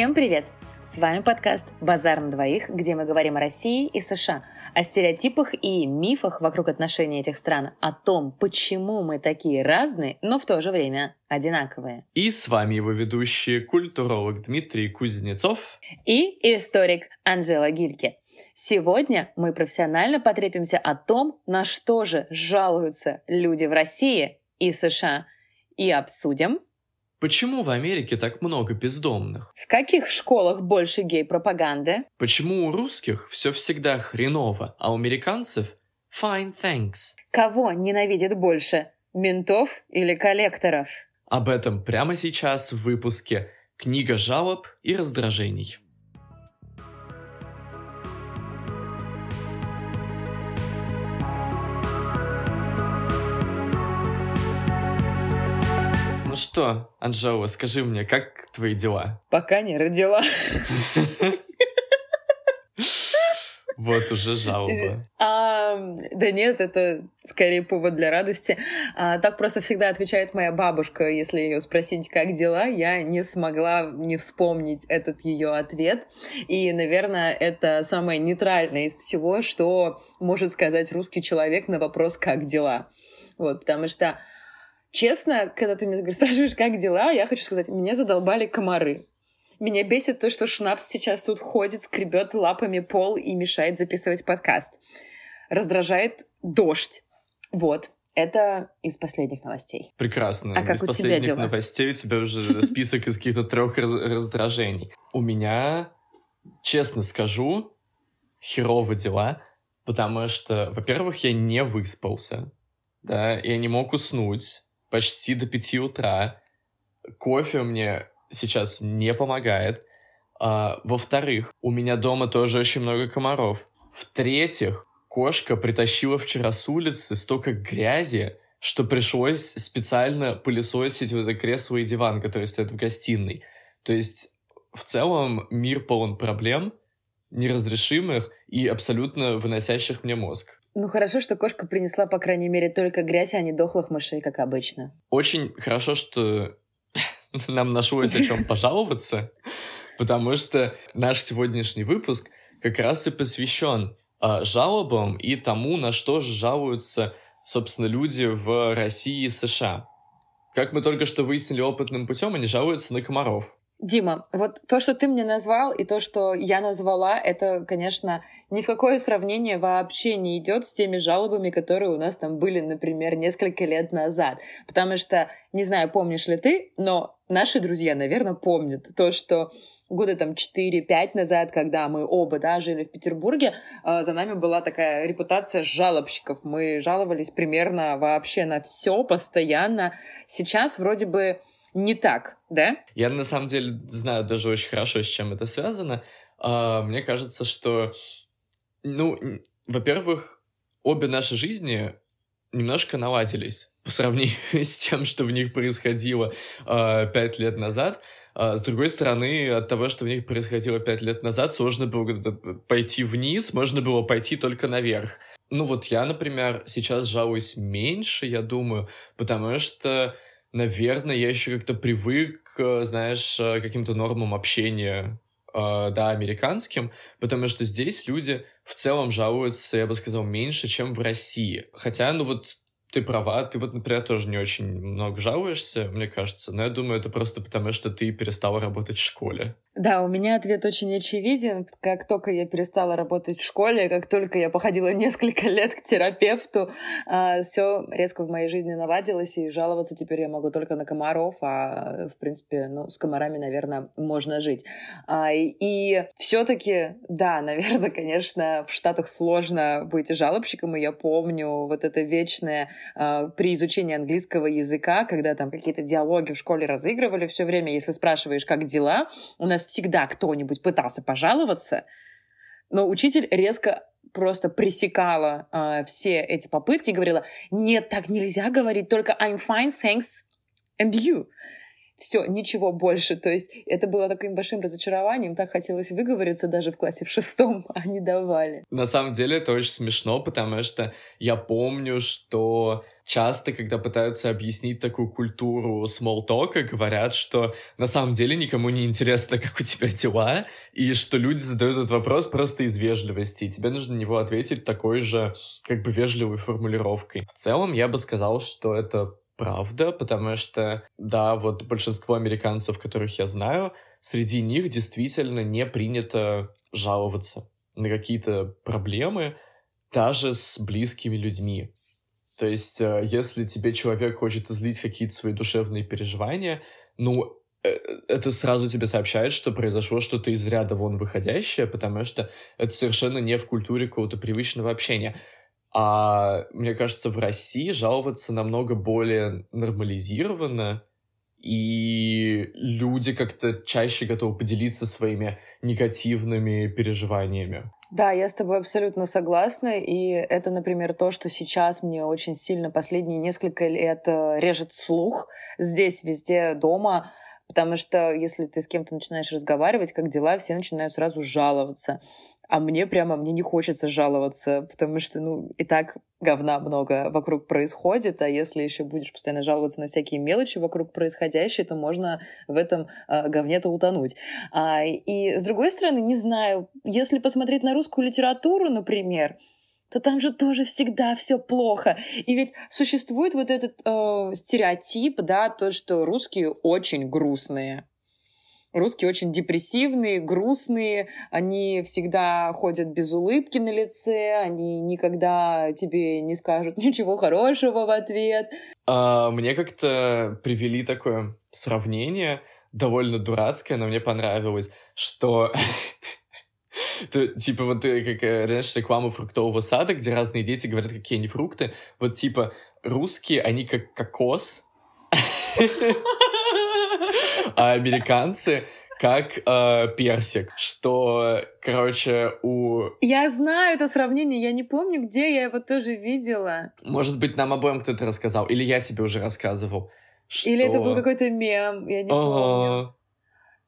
Всем привет! С вами подкаст «Базар на двоих», где мы говорим о России и США, о стереотипах и мифах вокруг отношений этих стран, о том, почему мы такие разные, но в то же время одинаковые. И с вами его ведущий культуролог Дмитрий Кузнецов и историк Анжела Гильке. Сегодня мы профессионально потрепимся о том, на что же жалуются люди в России и США, и обсудим, Почему в Америке так много бездомных? В каких школах больше гей-пропаганды? Почему у русских все всегда хреново, а у американцев fine thanks? Кого ненавидит больше, ментов или коллекторов? Об этом прямо сейчас в выпуске «Книга жалоб и раздражений». Что, Анжела, скажи мне, как твои дела? Пока не родила. Вот уже жалоба. А, да нет, это скорее повод для радости. А, так просто всегда отвечает моя бабушка, если ее спросить, как дела, я не смогла не вспомнить этот ее ответ. И, наверное, это самое нейтральное из всего, что может сказать русский человек на вопрос «как дела?». Вот, потому что Честно, когда ты меня спрашиваешь, как дела, я хочу сказать, меня задолбали комары. Меня бесит то, что Шнапс сейчас тут ходит, скребет лапами пол и мешает записывать подкаст. Раздражает дождь. Вот. Это из последних новостей. Прекрасно. А как из у тебя последних дела? новостей у тебя уже список из каких-то трех раз- раздражений. У меня, честно скажу, херово дела, потому что, во-первых, я не выспался, да, я не мог уснуть почти до пяти утра. Кофе мне сейчас не помогает. А, во-вторых, у меня дома тоже очень много комаров. В-третьих, кошка притащила вчера с улицы столько грязи, что пришлось специально пылесосить вот это кресло и диван, который стоят в гостиной. То есть, в целом, мир полон проблем, неразрешимых и абсолютно выносящих мне мозг. Ну хорошо, что кошка принесла, по крайней мере, только грязь, а не дохлых мышей, как обычно. Очень хорошо, что нам нашлось о чем пожаловаться, потому что наш сегодняшний выпуск как раз и посвящен а, жалобам и тому, на что же жалуются, собственно, люди в России и США. Как мы только что выяснили опытным путем, они жалуются на комаров. Дима, вот то, что ты мне назвал, и то, что я назвала, это, конечно, ни в какое сравнение вообще не идет с теми жалобами, которые у нас там были, например, несколько лет назад. Потому что, не знаю, помнишь ли ты, но наши друзья, наверное, помнят то, что года там 4-5 назад, когда мы оба, да, жили в Петербурге, э, за нами была такая репутация жалобщиков. Мы жаловались примерно вообще на все постоянно. Сейчас вроде бы не так, да? Я на самом деле знаю даже очень хорошо, с чем это связано. А, Мне кажется, что, ну, во-первых, обе наши жизни немножко наладились по сравнению с тем, что в них происходило а, пять лет назад. А, С другой стороны, от того, что в них происходило пять лет назад, сложно было пойти вниз, можно было пойти только наверх. Ну вот я, например, сейчас жалуюсь меньше, я думаю, потому что, наверное, я еще как-то привык, э, знаешь, э, к каким-то нормам общения, э, да, американским, потому что здесь люди в целом жалуются, я бы сказал, меньше, чем в России. Хотя, ну вот, ты права, ты вот, например, тоже не очень много жалуешься, мне кажется, но я думаю, это просто потому, что ты перестала работать в школе. Да, у меня ответ очень очевиден. Как только я перестала работать в школе, как только я походила несколько лет к терапевту, все резко в моей жизни наладилось, и жаловаться теперь я могу только на комаров, а в принципе, ну, с комарами, наверное, можно жить. А, и- И все-таки, да, наверное, конечно, в Штатах сложно быть жалобщиком, и я помню вот это вечное а, при изучении английского языка, когда там какие-то диалоги в школе разыгрывали все время, если спрашиваешь, как дела, у нас всегда кто-нибудь пытался пожаловаться, но учитель резко просто пресекала а, все эти попытки и говорила, нет, так нельзя говорить, только I'm fine, thanks, and you. Все, ничего больше. То есть это было таким большим разочарованием. Так хотелось выговориться даже в классе в шестом, а не давали. На самом деле это очень смешно, потому что я помню, что часто, когда пытаются объяснить такую культуру смолтока, говорят, что на самом деле никому не интересно, как у тебя дела, и что люди задают этот вопрос просто из вежливости, и тебе нужно на него ответить такой же, как бы, вежливой формулировкой. В целом, я бы сказал, что это правда, потому что, да, вот большинство американцев, которых я знаю, среди них действительно не принято жаловаться на какие-то проблемы, даже с близкими людьми. То есть, э, если тебе человек хочет излить какие-то свои душевные переживания, ну, э, это сразу тебе сообщает, что произошло что-то из ряда вон выходящее, потому что это совершенно не в культуре какого-то привычного общения. А мне кажется, в России жаловаться намного более нормализировано, и люди как-то чаще готовы поделиться своими негативными переживаниями. Да, я с тобой абсолютно согласна. И это, например, то, что сейчас мне очень сильно последние несколько лет э, режет слух здесь, везде, дома. Потому что если ты с кем-то начинаешь разговаривать, как дела, все начинают сразу жаловаться. А мне прямо, мне не хочется жаловаться, потому что, ну, и так говна много вокруг происходит, а если еще будешь постоянно жаловаться на всякие мелочи вокруг происходящие, то можно в этом э, говне-то утонуть. А, и, с другой стороны, не знаю, если посмотреть на русскую литературу, например, то там же тоже всегда все плохо. И ведь существует вот этот э, стереотип, да, то, что русские очень грустные. Русские очень депрессивные, грустные, они всегда ходят без улыбки на лице, они никогда тебе не скажут ничего хорошего в ответ. А, мне как-то привели такое сравнение, довольно дурацкое, но мне понравилось, что типа вот как э, раньше реклама фруктового сада, где разные дети говорят, какие они фрукты. Вот типа русские, они как кокос, а американцы как э, персик, что, короче, у... Я знаю это сравнение, я не помню, где я его тоже видела. Может быть, нам обоим кто-то рассказал, или я тебе уже рассказывал. Что... Или это был какой-то мем, я не помню.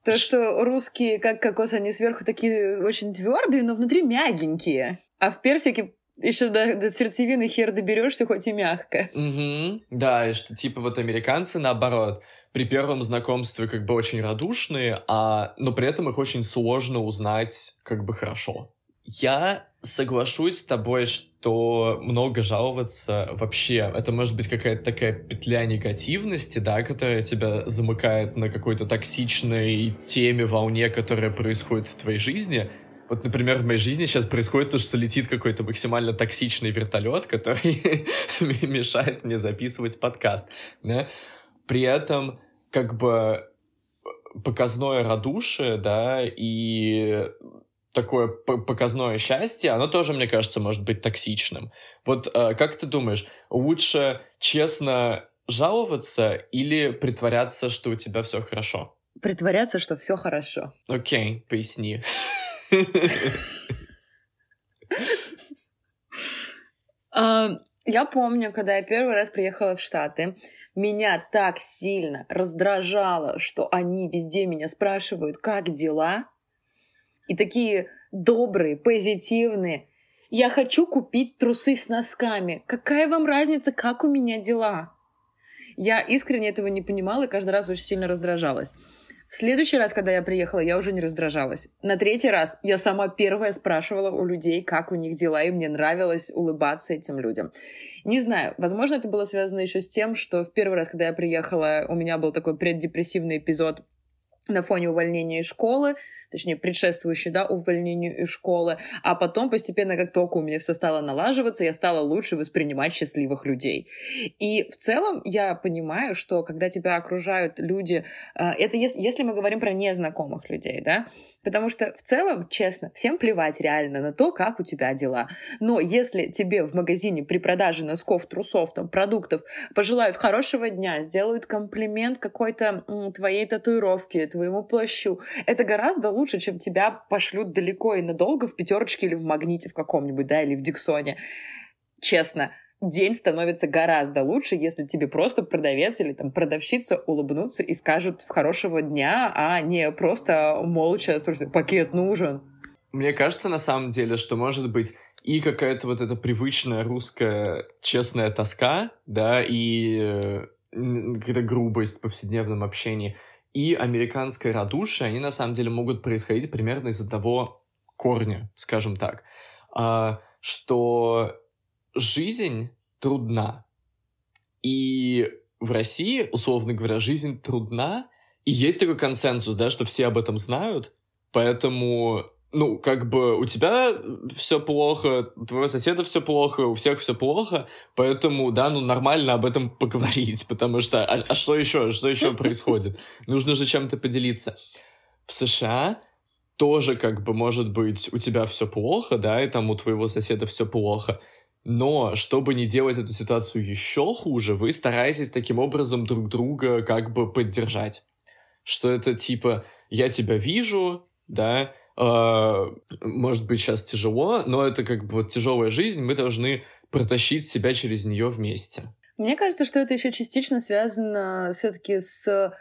То, что русские, как кокос, они сверху такие очень твердые, но внутри мягенькие. А в персике еще до, до сердцевины хер доберешься, хоть и мягко. Угу. Да, и что типа вот американцы наоборот при первом знакомстве как бы очень радушные, а, но при этом их очень сложно узнать как бы хорошо. Я соглашусь с тобой, что много жаловаться вообще, это может быть какая-то такая петля негативности, да, которая тебя замыкает на какой-то токсичной теме, волне, которая происходит в твоей жизни. Вот, например, в моей жизни сейчас происходит то, что летит какой-то максимально токсичный вертолет, который мешает мне записывать подкаст, да. При этом, как бы, показное радушие, да, и такое показное счастье, оно тоже, мне кажется, может быть токсичным. Вот э, как ты думаешь, лучше честно жаловаться или притворяться, что у тебя все хорошо? Притворяться, что все хорошо. Окей, okay, поясни. Я помню, когда я первый раз приехала в Штаты, меня так сильно раздражало, что они везде меня спрашивают, как дела, и такие добрые, позитивные. Я хочу купить трусы с носками. Какая вам разница, как у меня дела? Я искренне этого не понимала и каждый раз очень сильно раздражалась. В следующий раз, когда я приехала, я уже не раздражалась. На третий раз я сама первая спрашивала у людей, как у них дела, и мне нравилось улыбаться этим людям. Не знаю, возможно, это было связано еще с тем, что в первый раз, когда я приехала, у меня был такой преддепрессивный эпизод на фоне увольнения из школы, точнее, предшествующий, да, увольнению из школы, а потом постепенно, как только у меня все стало налаживаться, я стала лучше воспринимать счастливых людей. И в целом я понимаю, что когда тебя окружают люди, э, это если, если мы говорим про незнакомых людей, да, Потому что в целом, честно, всем плевать реально на то, как у тебя дела. Но если тебе в магазине при продаже носков, трусов, там, продуктов пожелают хорошего дня, сделают комплимент какой-то твоей татуировке, твоему плащу, это гораздо лучше, чем тебя пошлют далеко и надолго в пятерочке или в магните в каком-нибудь, да, или в Диксоне. Честно, день становится гораздо лучше, если тебе просто продавец или там продавщица улыбнутся и скажут хорошего дня, а не просто молча спросят, пакет нужен. Мне кажется, на самом деле, что может быть и какая-то вот эта привычная русская честная тоска, да, и э, какая-то грубость в повседневном общении, и американское радушие, они на самом деле могут происходить примерно из одного корня, скажем так, а, что жизнь трудна. И в России, условно говоря, жизнь трудна, и есть такой консенсус, да, что все об этом знают, поэтому ну, как бы у тебя все плохо, у твоего соседа все плохо, у всех все плохо, поэтому, да, ну, нормально об этом поговорить, потому что, а, а что еще, что еще происходит? Нужно же чем-то поделиться. В США тоже, как бы, может быть, у тебя все плохо, да, и там у твоего соседа все плохо, но, чтобы не делать эту ситуацию еще хуже, вы стараетесь таким образом друг друга как бы поддержать. Что это типа, я тебя вижу, да, э, может быть сейчас тяжело, но это как бы вот тяжелая жизнь, мы должны протащить себя через нее вместе. Мне кажется, что это еще частично связано все-таки с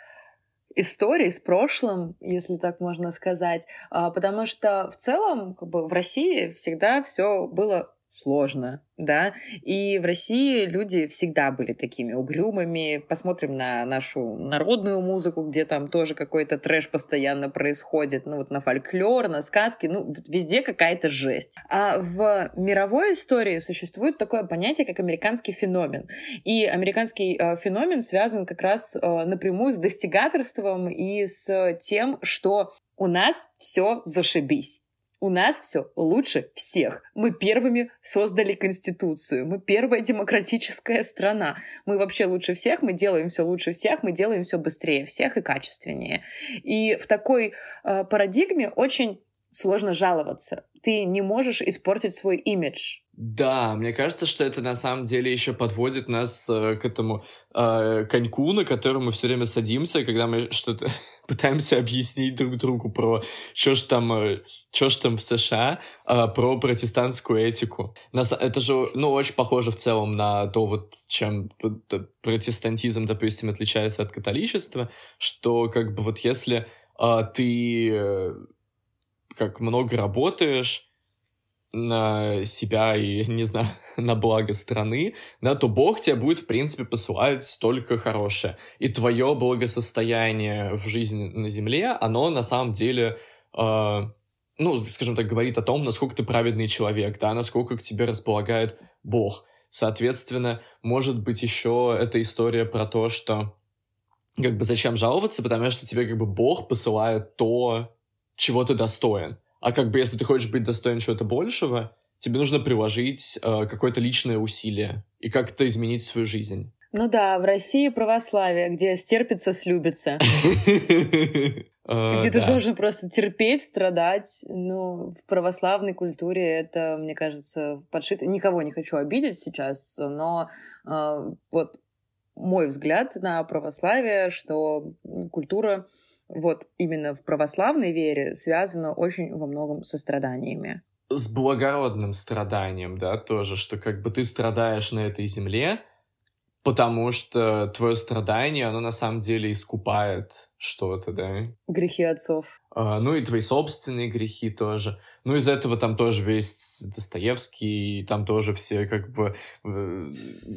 историей, с прошлым, если так можно сказать, а, потому что в целом как бы, в России всегда все было сложно, да, и в России люди всегда были такими угрюмыми. Посмотрим на нашу народную музыку, где там тоже какой-то трэш постоянно происходит, ну вот на фольклор, на сказки, ну везде какая-то жесть. А в мировой истории существует такое понятие, как американский феномен. И американский э, феномен связан как раз э, напрямую с достигаторством и с тем, что у нас все зашибись. У нас все лучше всех. Мы первыми создали Конституцию. Мы первая демократическая страна. Мы вообще лучше всех, мы делаем все лучше всех, мы делаем все быстрее всех и качественнее. И в такой э, парадигме очень сложно жаловаться. Ты не можешь испортить свой имидж. Да, мне кажется, что это на самом деле еще подводит нас э, к этому э, коньку, на котором мы все время садимся, когда мы что-то пытаемся объяснить друг другу про что ж там э, что ж там в США а, про протестантскую этику. Это же, ну, очень похоже в целом на то, вот, чем протестантизм, допустим, отличается от католичества, что как бы вот если а, ты э, как много работаешь, на себя и, не знаю, на благо страны, да, то Бог тебе будет, в принципе, посылать только хорошее. И твое благосостояние в жизни на земле, оно на самом деле э, ну, скажем так, говорит о том, насколько ты праведный человек, да, насколько к тебе располагает Бог. Соответственно, может быть еще эта история про то, что как бы зачем жаловаться, потому что тебе как бы Бог посылает то, чего ты достоин. А как бы если ты хочешь быть достоин чего-то большего, тебе нужно приложить э, какое-то личное усилие и как-то изменить свою жизнь. Ну да, в России православие, где стерпится, слюбится. Где ты должен просто терпеть, страдать. Ну, в православной культуре это, мне кажется, подшито. Никого не хочу обидеть сейчас, но а, вот мой взгляд на православие, что культура вот именно в православной вере связана очень во многом со страданиями. С благородным страданием, да, тоже, что как бы ты страдаешь на этой земле, потому что твое страдание, оно на самом деле искупает что-то, да. Грехи отцов. А, ну и твои собственные грехи тоже. Ну из этого там тоже весь Достоевский, там тоже все как бы... Э,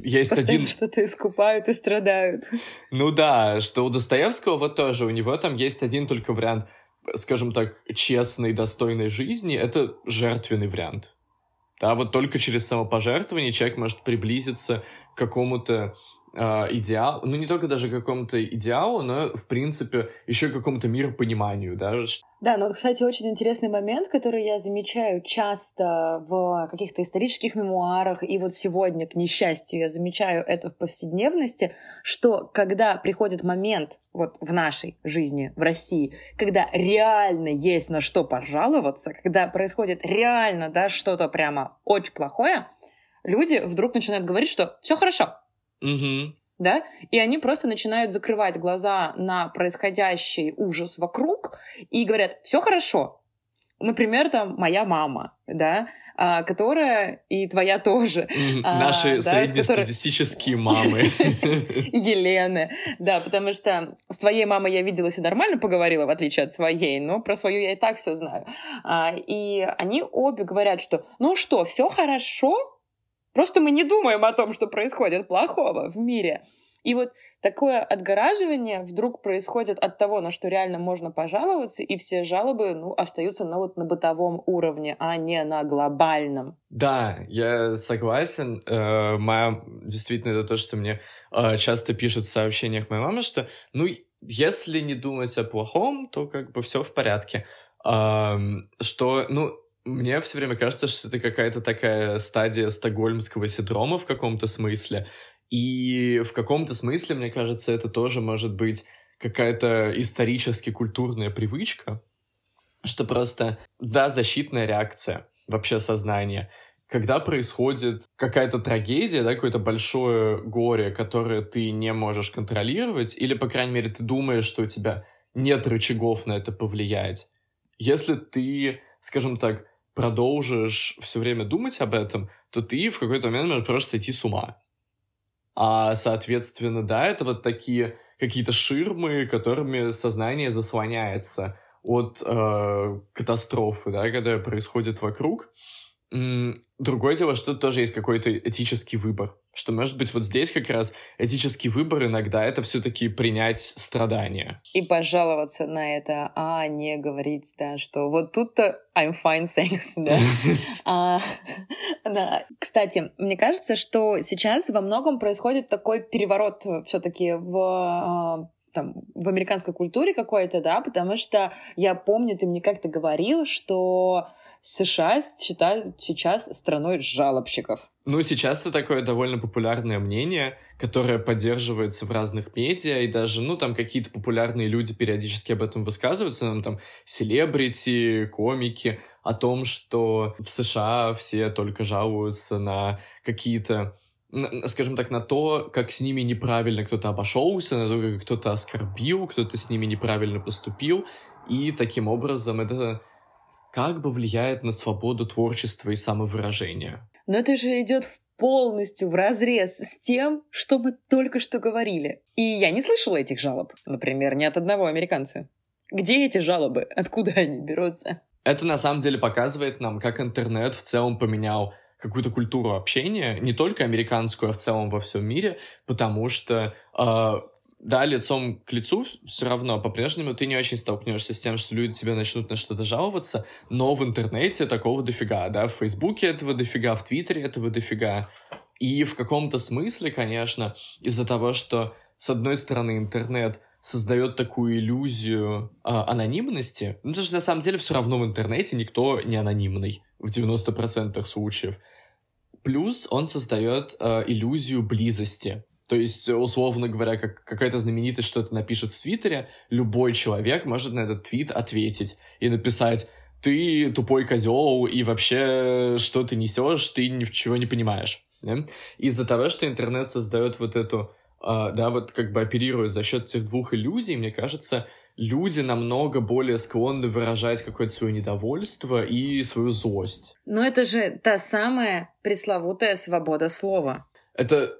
есть Постоянно один... что-то искупают и страдают. Ну да, что у Достоевского вот тоже, у него там есть один только вариант, скажем так, честной, достойной жизни, это жертвенный вариант. Да, вот только через самопожертвование человек может приблизиться какому-то э, идеал, ну не только даже какому-то идеалу, но в принципе еще какому-то миропониманию, да. Да, но, кстати, очень интересный момент, который я замечаю часто в каких-то исторических мемуарах, и вот сегодня, к несчастью, я замечаю это в повседневности, что когда приходит момент вот в нашей жизни, в России, когда реально есть на что пожаловаться, когда происходит реально, да, что-то прямо очень плохое, люди вдруг начинают говорить, что все хорошо, Угу. Да? И они просто начинают закрывать глаза на происходящий ужас вокруг и говорят, все хорошо. например, там моя мама, да, а, которая и твоя тоже. А, Наши среднестатистические мамы. Елены, да, потому что с твоей мамой я виделась и нормально поговорила, в отличие от своей, но про свою я и так все знаю. А, и они обе говорят, что ну что, все хорошо, просто мы не думаем о том, что происходит плохого в мире. И вот такое отгораживание вдруг происходит от того, на что реально можно пожаловаться, и все жалобы ну, остаются на, вот, на бытовом уровне, а не на глобальном. Да, я согласен. Э, моя действительно это то, что мне э, часто пишут в сообщениях моей мамы, что ну, если не думать о плохом, то как бы все в порядке. Э, что, ну, мне все время кажется, что это какая-то такая стадия стокгольмского синдрома в каком-то смысле, и в каком-то смысле, мне кажется, это тоже может быть какая-то исторически культурная привычка, что просто, да, защитная реакция вообще сознания. Когда происходит какая-то трагедия, да, какое-то большое горе, которое ты не можешь контролировать, или, по крайней мере, ты думаешь, что у тебя нет рычагов на это повлиять. Если ты, скажем так, продолжишь все время думать об этом, то ты в какой-то момент можешь просто сойти с ума. А, соответственно, да, это вот такие какие-то ширмы, которыми сознание заслоняется от э, катастрофы, да, которая происходит вокруг. Другое дело, что тоже есть какой-то этический выбор. Что, может быть, вот здесь как раз этический выбор иногда это все-таки принять страдания. И пожаловаться на это, а не говорить, да, что вот тут-то I'm fine, thanks, да. а, да. Кстати, мне кажется, что сейчас во многом происходит такой переворот все-таки в а, там, в американской культуре какой-то, да, потому что я помню, ты мне как-то говорил, что США считают сейчас страной жалобщиков. Ну, сейчас это такое довольно популярное мнение, которое поддерживается в разных медиа, и даже, ну, там какие-то популярные люди периодически об этом высказываются, нам там селебрити, комики, о том, что в США все только жалуются на какие-то скажем так, на то, как с ними неправильно кто-то обошелся, на то, как кто-то оскорбил, кто-то с ними неправильно поступил, и таким образом это как бы влияет на свободу творчества и самовыражения. Но это же идет полностью в разрез с тем, что мы только что говорили. И я не слышала этих жалоб, например, ни от одного американца. Где эти жалобы? Откуда они берутся? Это на самом деле показывает нам, как интернет в целом поменял какую-то культуру общения, не только американскую, а в целом во всем мире, потому что э, да, лицом к лицу все равно по-прежнему ты не очень столкнешься с тем, что люди тебе начнут на что-то жаловаться, но в интернете такого дофига, да, в Фейсбуке этого дофига, в Твиттере этого дофига. И в каком-то смысле, конечно, из-за того, что, с одной стороны, интернет создает такую иллюзию э, анонимности, ну, потому что на самом деле все равно в интернете никто не анонимный в 90% случаев. Плюс он создает э, иллюзию близости. То есть, условно говоря, как какая-то знаменитость что-то напишет в Твиттере, любой человек может на этот твит ответить и написать «ты тупой козел, и вообще что ты несешь, ты ничего не понимаешь». Да? Из-за того, что интернет создает вот эту, э, да, вот как бы оперирует за счет этих двух иллюзий, мне кажется, люди намного более склонны выражать какое-то свое недовольство и свою злость. Но это же та самая пресловутая свобода слова. Это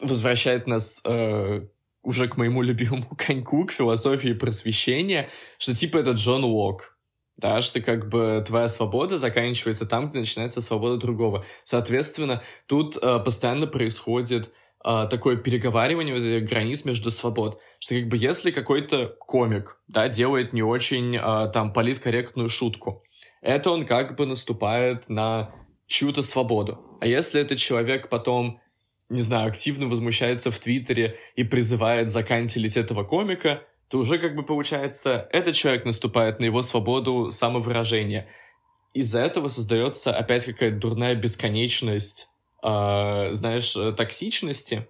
возвращает нас э, уже к моему любимому коньку, к философии просвещения, что типа это Джон Лок. Да, что как бы твоя свобода заканчивается там, где начинается свобода другого. Соответственно, тут э, постоянно происходит э, такое переговаривание вот этих границ между свобод. Что как бы если какой-то комик, да, делает не очень э, там политкорректную шутку, это он как бы наступает на чью-то свободу. А если этот человек потом не знаю, активно возмущается в Твиттере и призывает заканчивать этого комика, то уже как бы получается, этот человек наступает на его свободу самовыражения. Из-за этого создается опять какая-то дурная бесконечность, э, знаешь, токсичности,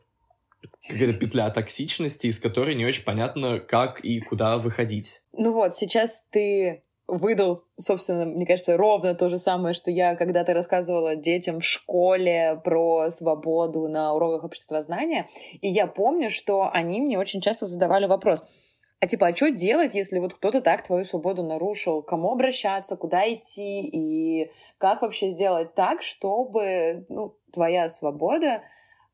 какая-то петля токсичности, из которой не очень понятно, как и куда выходить. Ну вот, сейчас ты выдал, собственно, мне кажется, ровно то же самое, что я когда-то рассказывала детям в школе про свободу на уроках обществознания. И я помню, что они мне очень часто задавали вопрос, А типа, а что делать, если вот кто-то так твою свободу нарушил? Кому обращаться, куда идти и как вообще сделать так, чтобы ну, твоя свобода,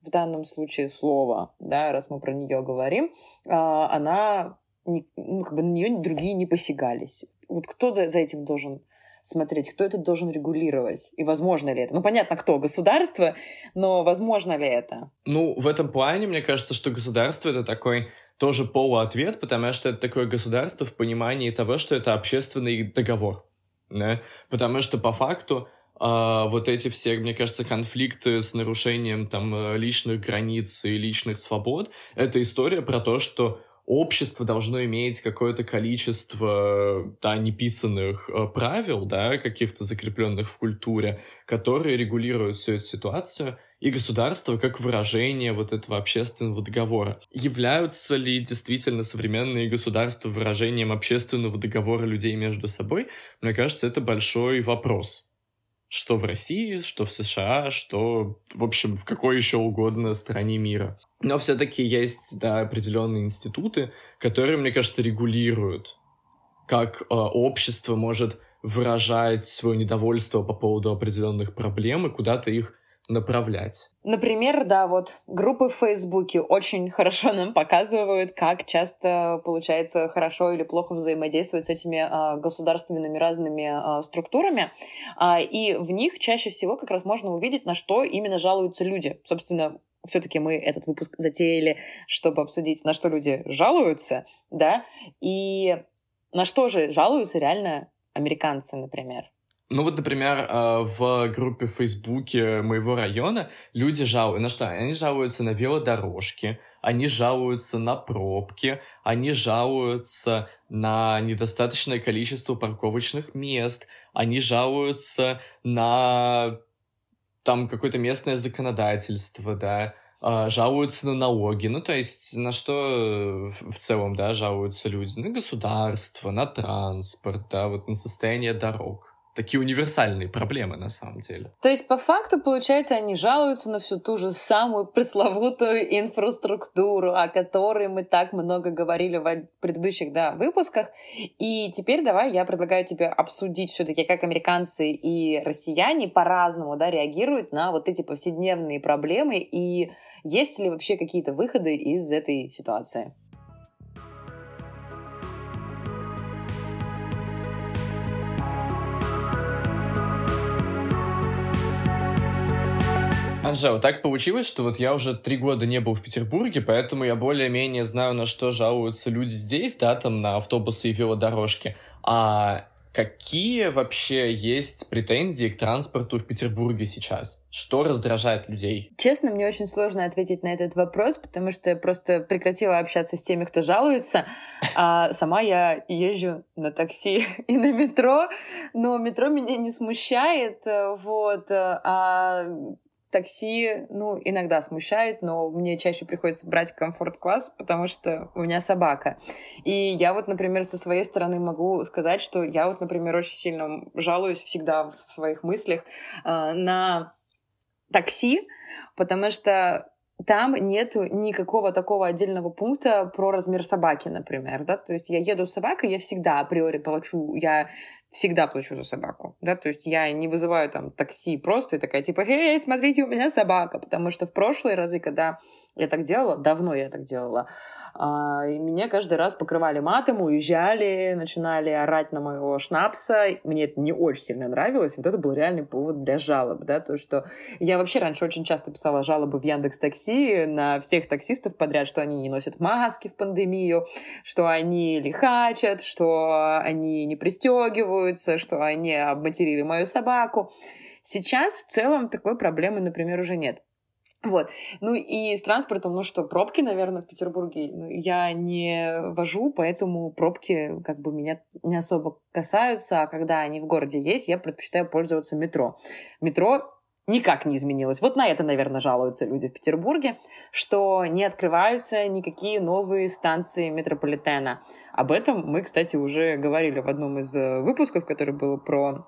в данном случае слова, да, раз мы про нее говорим, а, она ну, как бы на нее другие не посягались. Вот кто за этим должен смотреть, кто это должен регулировать и возможно ли это. Ну, понятно, кто, государство, но возможно ли это? Ну, в этом плане, мне кажется, что государство — это такой тоже полуответ, потому что это такое государство в понимании того, что это общественный договор. Да? Потому что по факту а, вот эти все, мне кажется, конфликты с нарушением там э, личных границ и личных свобод, это история про то, что общество должно иметь какое-то количество, да, неписанных э, правил, да, каких-то закрепленных в культуре, которые регулируют всю эту ситуацию, и государство как выражение вот этого общественного договора. Являются ли действительно современные государства выражением общественного договора людей между собой? Мне кажется, это большой вопрос что в России, что в США, что, в общем, в какой еще угодно стране мира. Но все-таки есть, да, определенные институты, которые, мне кажется, регулируют, как э, общество может выражать свое недовольство по поводу определенных проблем и куда-то их направлять. Например, да, вот группы в Фейсбуке очень хорошо нам показывают, как часто получается хорошо или плохо взаимодействовать с этими а, государственными разными а, структурами. А, и в них чаще всего как раз можно увидеть, на что именно жалуются люди. Собственно, все-таки мы этот выпуск затеяли, чтобы обсудить, на что люди жалуются, да, и на что же жалуются реально американцы, например. Ну вот, например, а, в группе в Фейсбуке моего района люди жалуются. На что? Они жалуются на велодорожки, они жалуются на пробки, они жалуются на недостаточное количество парковочных мест, они жалуются на там какое-то местное законодательство, да, а, жалуются на налоги, ну, то есть на что в целом, да, жалуются люди? На государство, на транспорт, да, вот на состояние дорог такие универсальные проблемы на самом деле. То есть, по факту, получается, они жалуются на всю ту же самую пресловутую инфраструктуру, о которой мы так много говорили в предыдущих да, выпусках. И теперь давай я предлагаю тебе обсудить все-таки, как американцы и россияне по-разному да, реагируют на вот эти повседневные проблемы и есть ли вообще какие-то выходы из этой ситуации. Анжела, так получилось, что вот я уже три года не был в Петербурге, поэтому я более-менее знаю, на что жалуются люди здесь, да, там на автобусы и велодорожки. А какие вообще есть претензии к транспорту в Петербурге сейчас? Что раздражает людей? Честно, мне очень сложно ответить на этот вопрос, потому что я просто прекратила общаться с теми, кто жалуется. А сама я езжу на такси и на метро, но метро меня не смущает, вот. А такси, ну, иногда смущает, но мне чаще приходится брать комфорт-класс, потому что у меня собака. И я вот, например, со своей стороны могу сказать, что я вот, например, очень сильно жалуюсь всегда в своих мыслях э, на такси, потому что там нету никакого такого отдельного пункта про размер собаки, например, да, то есть я еду с собакой, я всегда априори плачу, я всегда плачу за собаку, да, то есть я не вызываю там такси просто и такая типа, эй, смотрите, у меня собака, потому что в прошлые разы, когда я так делала, давно я так делала, и меня каждый раз покрывали матом, уезжали, начинали орать на моего шнапса. Мне это не очень сильно нравилось. Вот это был реальный повод для жалоб, да, то, что я вообще раньше очень часто писала жалобы в Яндекс Такси на всех таксистов подряд, что они не носят маски в пандемию, что они лихачат, что они не пристегиваются, что они обматерили мою собаку. Сейчас в целом такой проблемы, например, уже нет. Вот. Ну и с транспортом, ну что, пробки, наверное, в Петербурге ну, я не вожу, поэтому пробки как бы меня не особо касаются, а когда они в городе есть, я предпочитаю пользоваться метро. Метро никак не изменилось. Вот на это, наверное, жалуются люди в Петербурге, что не открываются никакие новые станции метрополитена. Об этом мы, кстати, уже говорили в одном из э, выпусков, который был про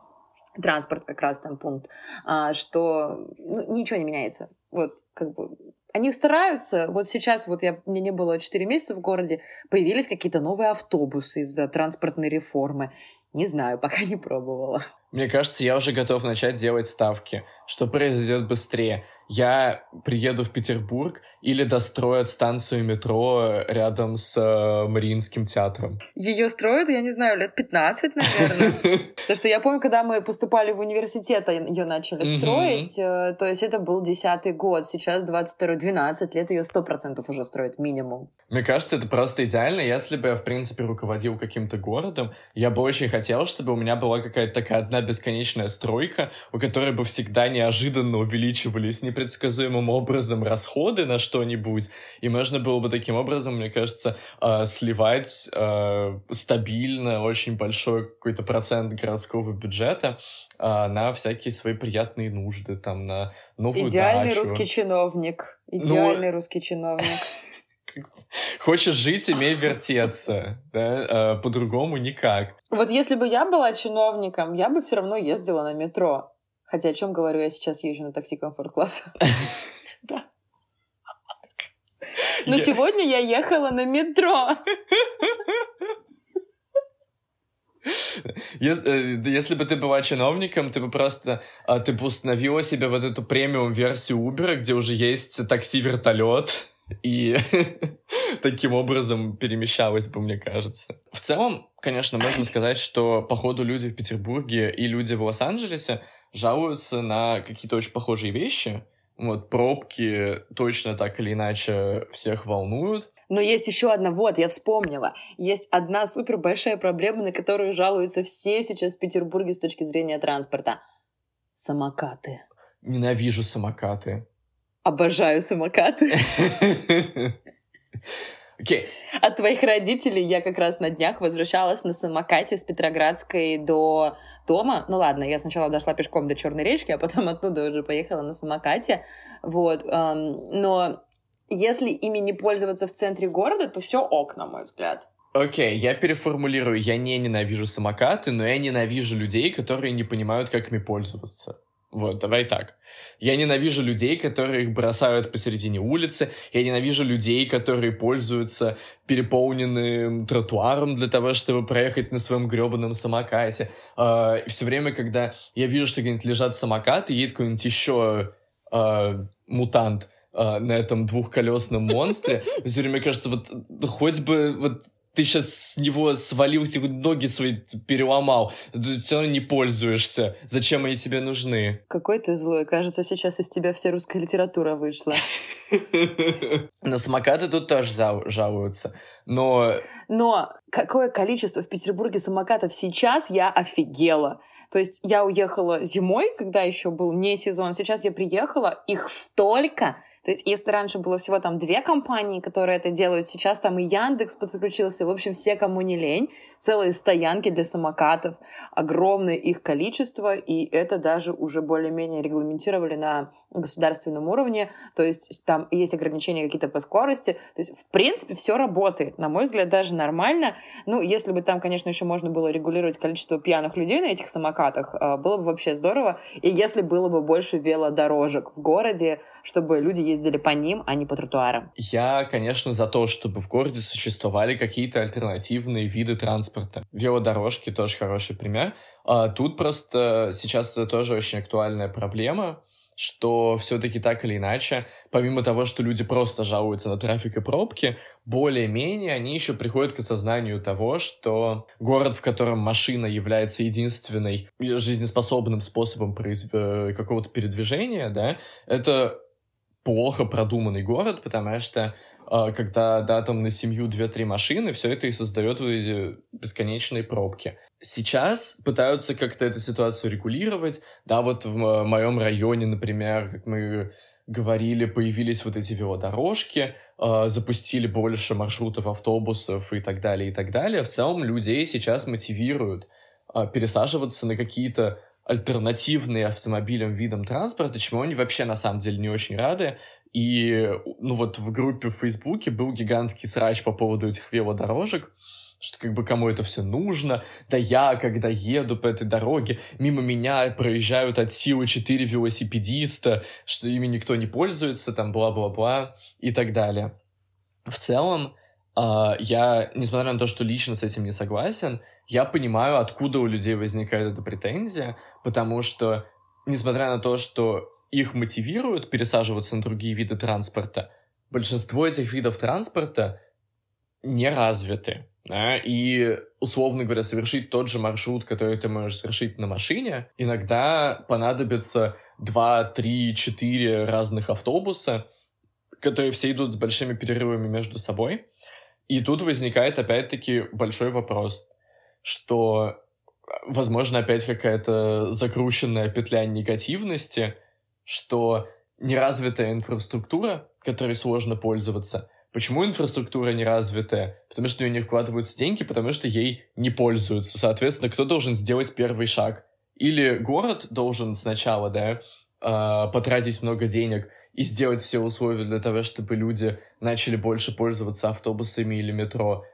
транспорт как раз там пункт, а, что ну, ничего не меняется. Вот как бы они стараются. Вот сейчас, вот я, мне не было 4 месяца в городе, появились какие-то новые автобусы из-за транспортной реформы. Не знаю, пока не пробовала. Мне кажется, я уже готов начать делать ставки. Что произойдет быстрее? Я приеду в Петербург или достроят станцию метро рядом с э, Мариинским театром? Ее строят, я не знаю, лет 15, наверное. Потому что я помню, когда мы поступали в университет, а ее начали строить, э, то есть это был 10 год, сейчас 22 12 лет, ее 100% уже строят минимум. Мне кажется, это просто идеально. Если бы я, в принципе, руководил каким-то городом, я бы очень хотел, чтобы у меня была какая-то такая одна бесконечная стройка, у которой бы всегда неожиданно увеличивались непредсказуемым образом расходы на что-нибудь, и можно было бы таким образом, мне кажется, э, сливать э, стабильно очень большой какой-то процент городского бюджета э, на всякие свои приятные нужды, там, на новую Идеальный дачу. русский чиновник. Идеальный ну... русский чиновник. Хочешь жить, имей вертеться. Да? По-другому никак. Вот если бы я была чиновником, я бы все равно ездила на метро. Хотя о чем говорю, я сейчас езжу на такси комфорт-класса. Да. Но я... сегодня я ехала на метро. Если, э, если бы ты была чиновником, ты бы просто а, ты бы установила себе вот эту премиум-версию Uber, где уже есть такси-вертолет, и таким образом перемещалась бы, мне кажется. В целом, конечно, можно сказать, что, походу, люди в Петербурге и люди в Лос-Анджелесе жалуются на какие-то очень похожие вещи. Вот пробки точно так или иначе всех волнуют. Но есть еще одна, вот, я вспомнила. Есть одна супер большая проблема, на которую жалуются все сейчас в Петербурге с точки зрения транспорта. Самокаты. Ненавижу самокаты. Обожаю самокаты. Окей. Okay. От твоих родителей я как раз на днях возвращалась на самокате с Петроградской до дома. Ну ладно, я сначала дошла пешком до Черной речки, а потом оттуда уже поехала на самокате. Вот. Но если ими не пользоваться в центре города, то все ок, на мой взгляд. Окей, okay, я переформулирую. Я не ненавижу самокаты, но я ненавижу людей, которые не понимают, как ими пользоваться. Вот, давай так. Я ненавижу людей, которые их бросают посередине улицы. Я ненавижу людей, которые пользуются переполненным тротуаром для того, чтобы проехать на своем гребаном самокате. Uh, и все время, когда я вижу, что где-нибудь лежат самокаты, едет какой-нибудь еще uh, мутант uh, на этом двухколесном монстре, все время кажется, вот хоть бы вот ты сейчас с него свалился, ноги свои переломал, ты все равно не пользуешься. Зачем они тебе нужны? Какой ты злой. Кажется, сейчас из тебя вся русская литература вышла. На самокаты тут тоже жалуются. Но... Но какое количество в Петербурге самокатов сейчас, я офигела. То есть я уехала зимой, когда еще был не сезон. Сейчас я приехала, их столько, то есть, если раньше было всего там две компании, которые это делают, сейчас там и Яндекс подключился, в общем, все, кому не лень, целые стоянки для самокатов, огромное их количество, и это даже уже более-менее регламентировали на государственном уровне, то есть там есть ограничения какие-то по скорости, то есть, в принципе, все работает, на мой взгляд, даже нормально, ну, если бы там, конечно, еще можно было регулировать количество пьяных людей на этих самокатах, а, было бы вообще здорово, и если было бы больше велодорожек в городе, чтобы люди ездили по ним, а не по тротуарам. Я, конечно, за то, чтобы в городе существовали какие-то альтернативные виды транспорта. Велодорожки тоже хороший пример. А тут просто сейчас это тоже очень актуальная проблема, что все-таки так или иначе, помимо того, что люди просто жалуются на трафик и пробки, более-менее они еще приходят к осознанию того, что город, в котором машина является единственной жизнеспособным способом какого-то передвижения, да, это плохо продуманный город, потому что когда, да, там на семью две-три машины, все это и создает вот эти бесконечные пробки. Сейчас пытаются как-то эту ситуацию регулировать. Да, вот в моем районе, например, как мы говорили, появились вот эти велодорожки, э, запустили больше маршрутов автобусов и так далее, и так далее. В целом людей сейчас мотивируют э, пересаживаться на какие-то альтернативные автомобилям видам транспорта, чему они вообще на самом деле не очень рады. И, ну вот в группе в Фейсбуке был гигантский срач по поводу этих велодорожек, что как бы кому это все нужно, да я, когда еду по этой дороге, мимо меня проезжают от силы 4 велосипедиста, что ими никто не пользуется, там бла-бла-бла и так далее. В целом, э, я, несмотря на то, что лично с этим не согласен, я понимаю, откуда у людей возникает эта претензия, потому что, несмотря на то, что их мотивируют пересаживаться на другие виды транспорта, большинство этих видов транспорта не развиты. Да? И, условно говоря, совершить тот же маршрут, который ты можешь совершить на машине, иногда понадобится 2, 3, 4 разных автобуса, которые все идут с большими перерывами между собой. И тут возникает опять-таки большой вопрос, что, возможно, опять какая-то закрученная петля негативности, что неразвитая инфраструктура, которой сложно пользоваться. Почему инфраструктура неразвитая? Потому что в нее не вкладываются деньги, потому что ей не пользуются. Соответственно, кто должен сделать первый шаг? Или город должен сначала, да, э, потратить много денег и сделать все условия для того, чтобы люди начали больше пользоваться автобусами или метро.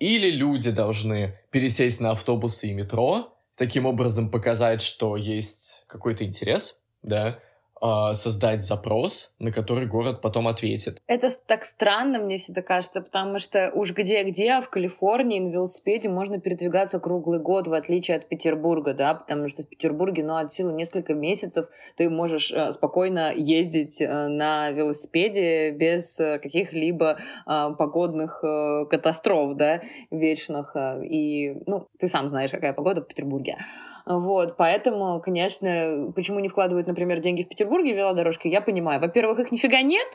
Или люди должны пересесть на автобусы и метро, таким образом показать, что есть какой-то интерес, да, а, создать запрос, на который город потом ответит. Это так странно, мне всегда кажется, потому что уж где-где, а в Калифорнии на велосипеде можно передвигаться круглый год, в отличие от Петербурга, да, потому что в Петербурге, ну, от силы несколько месяцев ты можешь э, спокойно ездить э, на велосипеде без э, каких-либо э, погодных катастроф, да, вечных. И, ну, ты сам знаешь, какая погода в Петербурге. Вот, поэтому, конечно, почему не вкладывают, например, деньги в Петербурге в велодорожки, я понимаю. Во-первых, их нифига нет,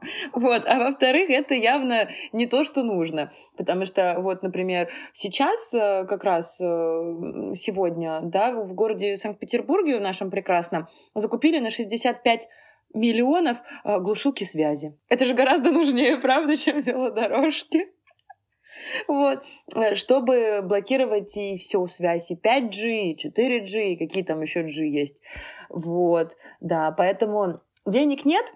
вот, а во-вторых, это явно не то, что нужно. Потому что, вот, например, сейчас, э, как раз э, сегодня, да, в городе Санкт-Петербурге, в нашем прекрасном, закупили на 65 миллионов э, глушилки связи. Это же гораздо нужнее, правда, чем велодорожки. Вот. Э, чтобы блокировать и всю связь, и 5G, и 4G, и какие там еще G есть. Вот, да, поэтому денег нет,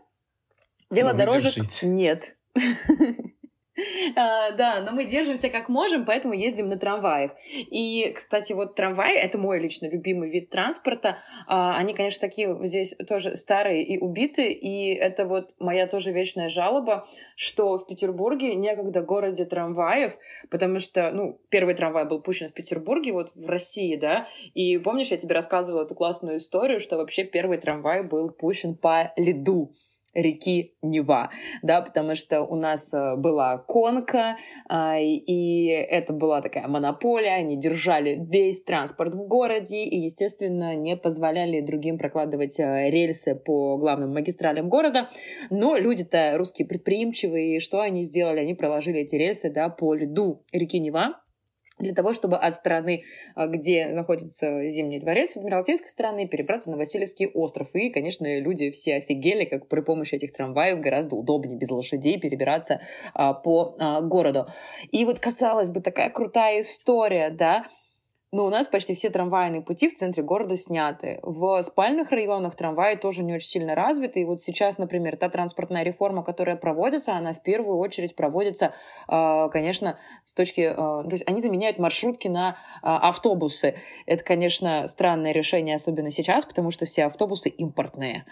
велодорожек нет. А, да, но мы держимся как можем, поэтому ездим на трамваях. И, кстати, вот трамвай — это мой лично любимый вид транспорта. А, они, конечно, такие здесь тоже старые и убитые, и это вот моя тоже вечная жалоба, что в Петербурге некогда городе трамваев, потому что, ну, первый трамвай был пущен в Петербурге, вот в России, да, и помнишь, я тебе рассказывала эту классную историю, что вообще первый трамвай был пущен по льду реки Нева, да, потому что у нас э, была конка, а, и это была такая монополия, они держали весь транспорт в городе и, естественно, не позволяли другим прокладывать э, рельсы по главным магистралям города, но люди-то русские предприимчивые, и что они сделали? Они проложили эти рельсы, да, по льду реки Нева, для того, чтобы от страны, а, где находится Зимний дворец, Адмиралтейской стороны, перебраться на Васильевский остров. И, конечно, люди все офигели, как при помощи этих трамваев гораздо удобнее без лошадей перебираться а, по а, городу. И вот, казалось бы, такая крутая история, да, но у нас почти все трамвайные пути в центре города сняты. В спальных районах трамваи тоже не очень сильно развиты. И вот сейчас, например, та транспортная реформа, которая проводится, она в первую очередь проводится, а, конечно, с точки... А, то есть они заменяют маршрутки на а, автобусы. Это, конечно, странное решение, особенно сейчас, потому что все автобусы импортные.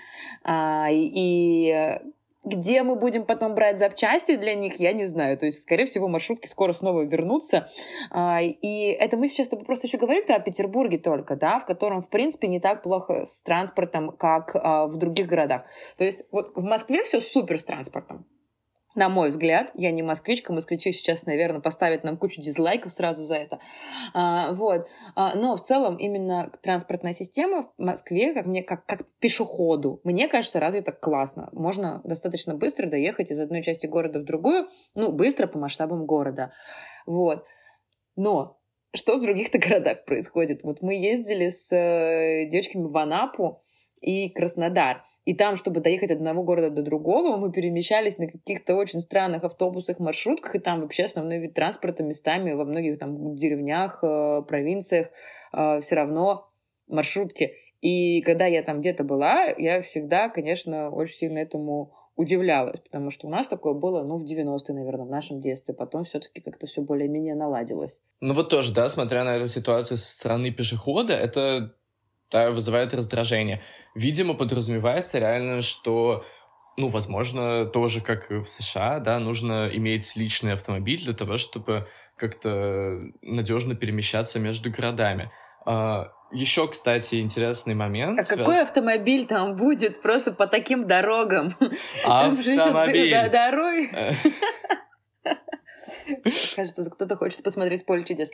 И где мы будем потом брать запчасти для них, я не знаю. То есть, скорее всего, маршрутки скоро снова вернутся. А, и это мы сейчас просто еще говорим о Петербурге только, да, в котором, в принципе, не так плохо с транспортом, как а, в других городах. То есть, вот в Москве все супер с транспортом на мой взгляд, я не москвичка, москвичи сейчас, наверное, поставят нам кучу дизлайков сразу за это. А, вот. А, но в целом именно транспортная система в Москве, как мне, как, как пешеходу, мне кажется, развита классно. Можно достаточно быстро доехать из одной части города в другую, ну, быстро по масштабам города. Вот. Но что в других-то городах происходит? Вот мы ездили с э, девочками в Анапу и Краснодар. И там, чтобы доехать от одного города до другого, мы перемещались на каких-то очень странных автобусах, маршрутках, и там вообще основной вид транспорта местами во многих там деревнях, э, провинциях э, все равно маршрутки. И когда я там где-то была, я всегда, конечно, очень сильно этому удивлялась, потому что у нас такое было, ну, в 90-е, наверное, в нашем детстве. Потом все-таки как-то все более-менее наладилось. Ну вот тоже, да, смотря на эту ситуацию со стороны пешехода, это вызывает раздражение. Видимо, подразумевается реально, что ну, возможно, тоже как в США, да, нужно иметь личный автомобиль для того, чтобы как-то надежно перемещаться между городами. А, еще, кстати, интересный момент. А связ... какой автомобиль там будет просто по таким дорогам? Автомобиль. Дорой. Кажется, кто-то хочет посмотреть поле чудес.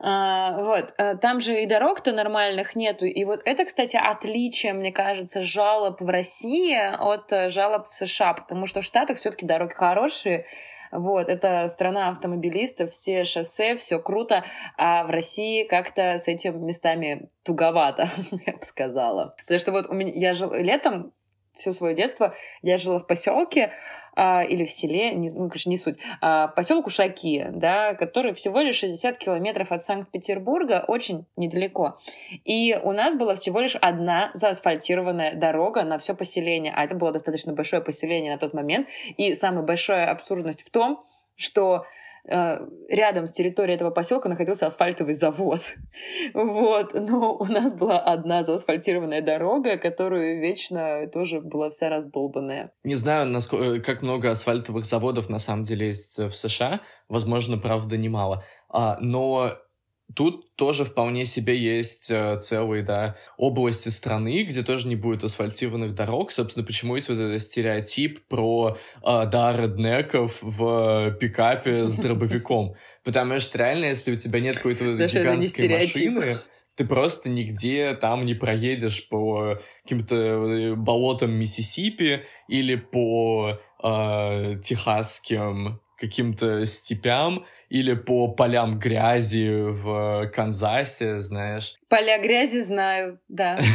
А, вот. А, там же и дорог-то нормальных нету. И вот это, кстати, отличие, мне кажется, жалоб в России от э, жалоб в США, потому что в Штатах все-таки дороги хорошие, вот, это страна автомобилистов, все шоссе, все круто, а в России как-то с этими местами туговато, я бы сказала. Потому что вот у меня, я жил летом, все свое детство я жила в поселке, или в селе, не, ну, конечно, не суть, а, поселку Шаки, да, который всего лишь 60 километров от Санкт-Петербурга, очень недалеко. И у нас была всего лишь одна заасфальтированная дорога на все поселение, а это было достаточно большое поселение на тот момент. И самая большая абсурдность в том, что рядом с территорией этого поселка находился асфальтовый завод. Вот. Но у нас была одна заасфальтированная дорога, которую вечно тоже была вся раздолбанная. Не знаю, насколько, э, как много асфальтовых заводов на самом деле есть в США. Возможно, правда, немало. А, но Тут тоже вполне себе есть э, целые, да, области страны, где тоже не будет асфальтированных дорог. Собственно, почему есть вот этот стереотип про, э, да, реднеков в пикапе с дробовиком. Потому что реально, если у тебя нет какой-то гигантской машины, ты просто нигде там не проедешь по каким-то э, болотам Миссисипи или по э, техасским каким-то степям, или по полям грязи в Канзасе, знаешь. Поля грязи знаю, да.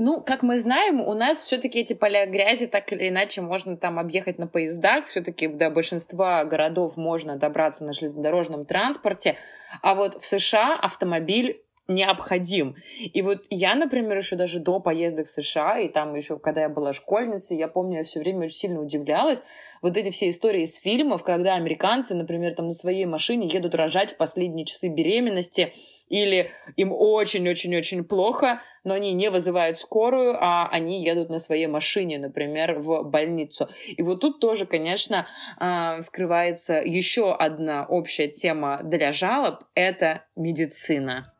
Ну, как мы знаем, у нас все-таки эти поля грязи так или иначе можно там объехать на поездах. Все-таки до большинства городов можно добраться на железнодорожном транспорте. А вот в США автомобиль необходим. И вот я, например, еще даже до поездок в США, и там еще, когда я была школьницей, я помню, я все время очень сильно удивлялась. Вот эти все истории из фильмов, когда американцы, например, там на своей машине едут рожать в последние часы беременности, или им очень-очень-очень плохо, но они не вызывают скорую, а они едут на своей машине, например, в больницу. И вот тут тоже, конечно, а, скрывается еще одна общая тема для жалоб — это медицина.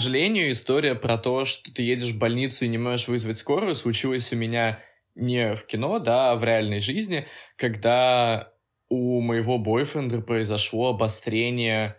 Сожалению, история про то, что ты едешь в больницу и не можешь вызвать скорую, случилась у меня не в кино, да, а в реальной жизни, когда у моего бойфренда произошло обострение,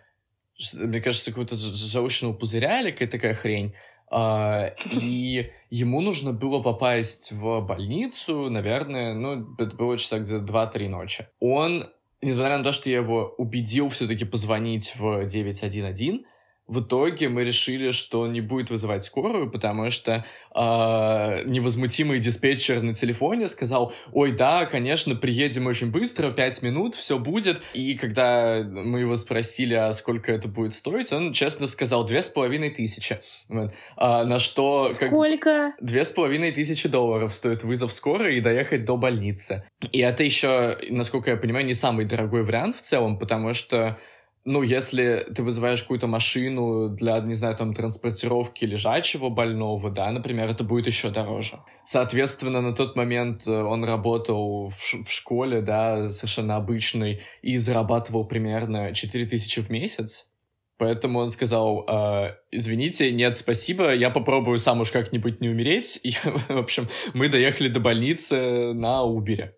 мне кажется, какого-то желчного пузыря или какая-то такая хрень. Uh, и ему нужно было попасть в больницу, наверное, ну, это было часа где-то 2-3 ночи. Он, несмотря на то, что я его убедил все-таки позвонить в 911, в итоге мы решили, что не будет вызывать скорую, потому что э, невозмутимый диспетчер на телефоне сказал, ой, да, конечно, приедем очень быстро, пять минут, все будет. И когда мы его спросили, а сколько это будет стоить, он честно сказал, две с половиной тысячи. Вот. А, на что... Сколько? Две с половиной тысячи долларов стоит вызов скорой и доехать до больницы. И это еще, насколько я понимаю, не самый дорогой вариант в целом, потому что ну, если ты вызываешь какую-то машину для, не знаю, там, транспортировки лежачего больного, да, например, это будет еще дороже. Соответственно, на тот момент э, он работал в, в школе, да, совершенно обычной, и зарабатывал примерно 4000 в месяц. Поэтому он сказал, э, извините, нет, спасибо, я попробую сам уж как-нибудь не умереть. И, в общем, мы доехали до больницы на Убере.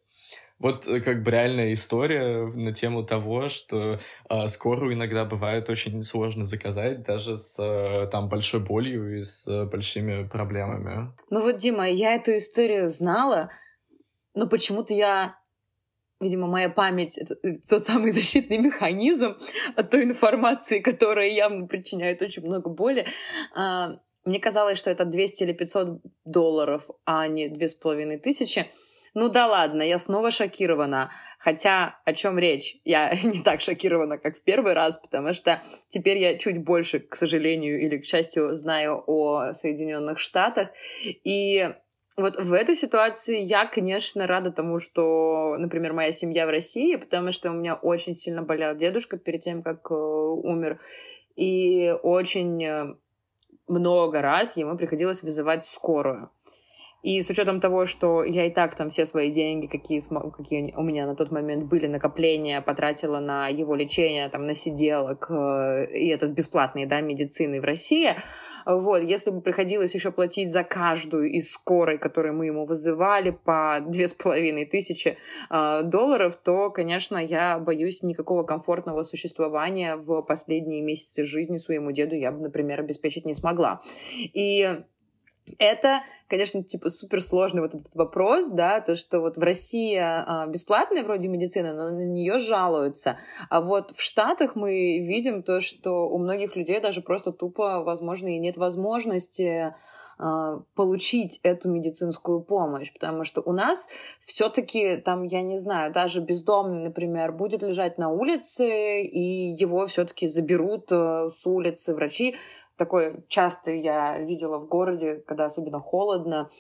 Вот э, как бы реальная история на тему того, что э, скорую иногда бывает очень сложно заказать, даже с э, там большой болью и с э, большими проблемами. Ну вот, Дима, я эту историю знала, но почему-то я Видимо, моя память — это э, тот самый защитный механизм от той информации, которая явно причиняет очень много боли. А, мне казалось, что это 200 или 500 долларов, а не 2500. Ну да ладно, я снова шокирована. Хотя о чем речь? Я не так шокирована, как в первый раз, потому что теперь я чуть больше, к сожалению или к счастью, знаю о Соединенных Штатах. И вот в этой ситуации я, конечно, рада тому, что, например, моя семья в России, потому что у меня очень сильно болел дедушка перед тем, как э, умер. И очень э, много раз ему приходилось вызывать скорую. И с учетом того, что я и так там все свои деньги, какие, какие у меня на тот момент были, накопления, потратила на его лечение, там, на сиделок, э, и это с бесплатной, да, медицины в России, вот, если бы приходилось еще платить за каждую из скорой, которую мы ему вызывали, по две с половиной тысячи э, долларов, то, конечно, я боюсь никакого комфортного существования в последние месяцы жизни своему деду я бы, например, обеспечить не смогла. И это, конечно, типа суперсложный вот этот вопрос, да, то, что вот в России а, бесплатная вроде медицина, но на нее жалуются. А вот в Штатах мы видим то, что у многих людей даже просто тупо, возможно, и нет возможности а, получить эту медицинскую помощь, потому что у нас все-таки там, я не знаю, даже бездомный, например, будет лежать на улице, и его все-таки заберут э, с улицы врачи, такое часто я видела в городе, когда особенно холодно,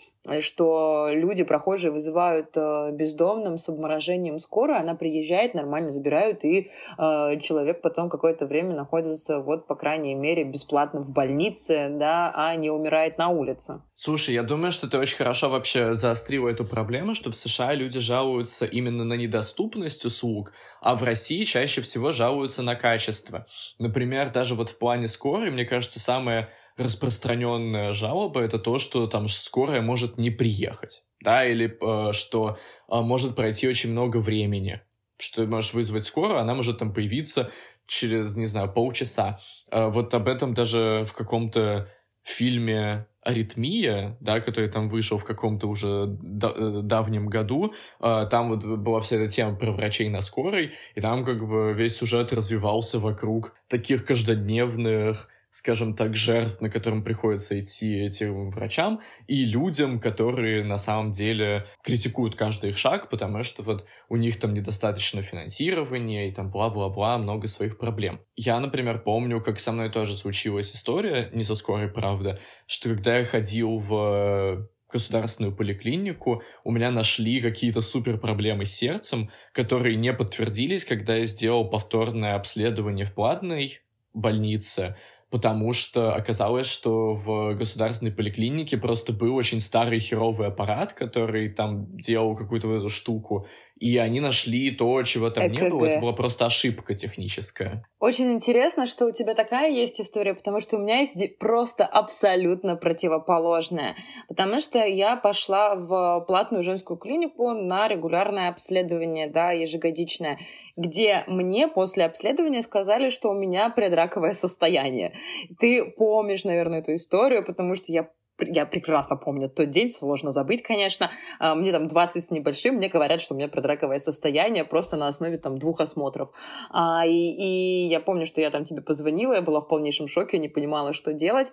что люди, прохожие, вызывают э, бездомным с обморожением скорую, она приезжает, нормально забирают, и э, человек потом какое-то время находится, вот, по крайней мере, бесплатно в больнице, да, а не умирает на улице. Слушай, я думаю, что ты очень хорошо вообще заострила эту проблему, что в США люди жалуются именно на недоступность услуг, а в России чаще всего жалуются на качество. Например, даже вот в плане скорой, мне кажется, самое распространенная жалоба это то, что там скорая может не приехать, да, или э, что э, может пройти очень много времени, что ты можешь вызвать скорую, она может там появиться через, не знаю, полчаса. Э, вот об этом даже в каком-то фильме «Аритмия», да, который там вышел в каком-то уже да- давнем году, э, там вот была вся эта тема про врачей на скорой, и там как бы весь сюжет развивался вокруг таких каждодневных скажем так, жертв, на которым приходится идти этим врачам, и людям, которые на самом деле критикуют каждый их шаг, потому что вот у них там недостаточно финансирования и там бла-бла-бла, много своих проблем. Я, например, помню, как со мной тоже случилась история, не со скорой, правда, что когда я ходил в государственную поликлинику, у меня нашли какие-то супер проблемы с сердцем, которые не подтвердились, когда я сделал повторное обследование в платной больнице, потому что оказалось, что в государственной поликлинике просто был очень старый херовый аппарат, который там делал какую-то вот эту штуку, и они нашли то, чего там ЭКГ. не было. Это была просто ошибка техническая. Очень интересно, что у тебя такая есть история, потому что у меня есть просто абсолютно противоположная. Потому что я пошла в платную женскую клинику на регулярное обследование, да, ежегодичное, где мне после обследования сказали, что у меня предраковое состояние. Ты помнишь, наверное, эту историю, потому что я я прекрасно помню тот день, сложно забыть, конечно. А, мне там 20 с небольшим, мне говорят, что у меня предраковое состояние просто на основе там двух осмотров. А, и, и я помню, что я там тебе позвонила, я была в полнейшем шоке, не понимала, что делать.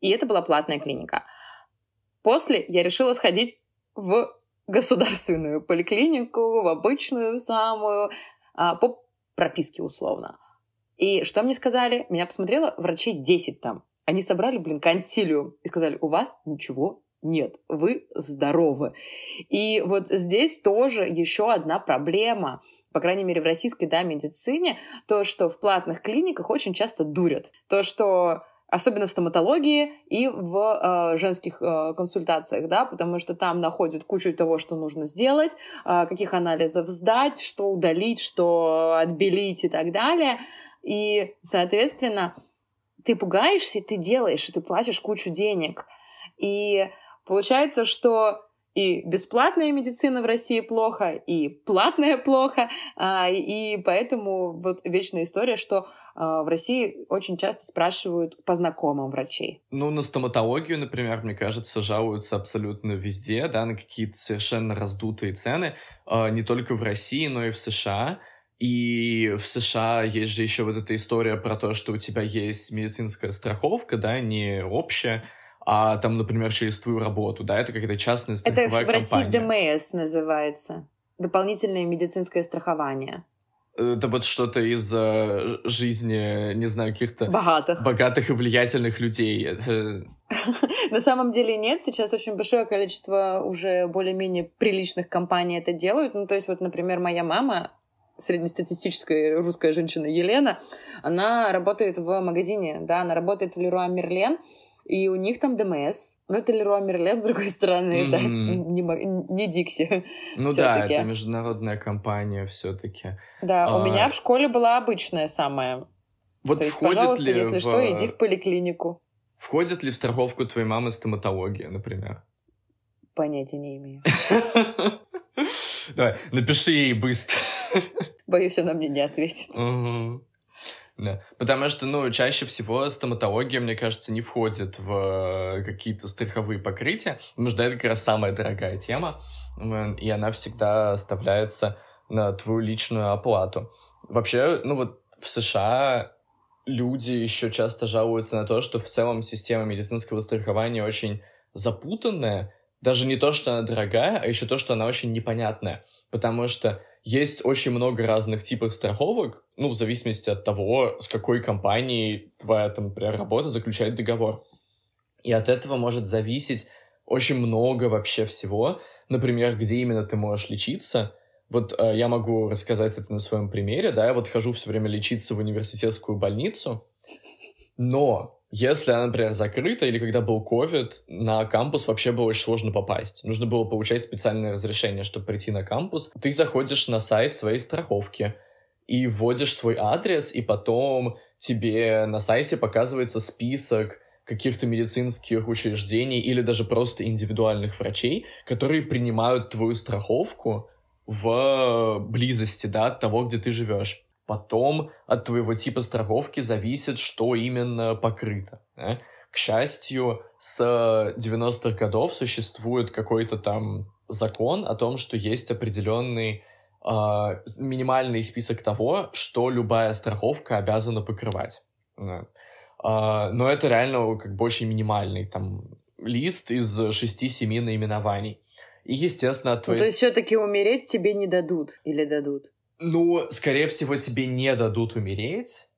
И это была платная клиника. После я решила сходить в государственную поликлинику, в обычную самую, а, по прописке условно. И что мне сказали? Меня посмотрела врачей 10 там. Они собрали, блин, консилиум и сказали, у вас ничего нет, вы здоровы. И вот здесь тоже еще одна проблема, по крайней мере, в российской да, медицине, то, что в платных клиниках очень часто дурят. То, что особенно в стоматологии и в э, женских э, консультациях, да, потому что там находят кучу того, что нужно сделать, э, каких анализов сдать, что удалить, что отбелить и так далее. И, соответственно, ты пугаешься, ты делаешь, и ты платишь кучу денег. И получается, что и бесплатная медицина в России плохо, и платная плохо, а, и поэтому вот вечная история, что а, в России очень часто спрашивают по знакомым врачей. Ну, на стоматологию, например, мне кажется, жалуются абсолютно везде, да, на какие-то совершенно раздутые цены, а, не только в России, но и в США. И в США есть же еще вот эта история про то, что у тебя есть медицинская страховка, да, не общая, а там, например, через твою работу, да, это какая-то частная страховая Это в компания. России ДМС называется. Дополнительное медицинское страхование. Это вот что-то из э, жизни, не знаю, каких-то Богатых. богатых и влиятельных людей. Это... На самом деле нет. Сейчас очень большое количество уже более-менее приличных компаний это делают. Ну, то есть вот, например, моя мама, среднестатистическая русская женщина Елена, она работает в магазине, да, она работает в Леруа Мерлен, и у них там ДМС. Но это Леруа Мерлен, с другой стороны, это Мгм. не, не Дикси. Ну да, это международная компания все-таки. Да, у А. меня в школе была обычная самая. Вот То есть, входит пожалуйста, ли если в... что, иди в поликлинику. Входит ли в страховку твоей мамы стоматология, например? Понятия не имею. Давай, напиши ей быстро. Боюсь, она мне не ответит. Да. Потому что, ну, чаще всего стоматология, мне кажется, не входит в э, какие-то страховые покрытия, потому что это как раз самая дорогая тема, и она всегда оставляется на твою личную оплату. Вообще, ну вот в США люди еще часто жалуются на то, что в целом система медицинского страхования очень запутанная, даже не то, что она дорогая, а еще то, что она очень непонятная, потому что есть очень много разных типов страховок, ну, в зависимости от того, с какой компанией твоя, там, например, работа заключает договор. И от этого может зависеть очень много вообще всего. Например, где именно ты можешь лечиться. Вот э, я могу рассказать это на своем примере, да, я вот хожу все время лечиться в университетскую больницу, но если она, например, закрыта, или когда был ковид, на кампус вообще было очень сложно попасть. Нужно было получать специальное разрешение, чтобы прийти на кампус. Ты заходишь на сайт своей страховки и вводишь свой адрес, и потом тебе на сайте показывается список каких-то медицинских учреждений или даже просто индивидуальных врачей, которые принимают твою страховку в близости да, от того, где ты живешь. Потом от твоего типа страховки зависит, что именно покрыто. да. К счастью, с 90-х годов существует какой-то там закон о том, что есть определенный а, минимальный список того, что любая страховка обязана покрывать. Да. А, но это реально как бы очень минимальный там лист из 6-7 наименований. И, естественно, от Ну, твоей... то есть все-таки умереть тебе не дадут или дадут? Ну, скорее всего, тебе не дадут умереть,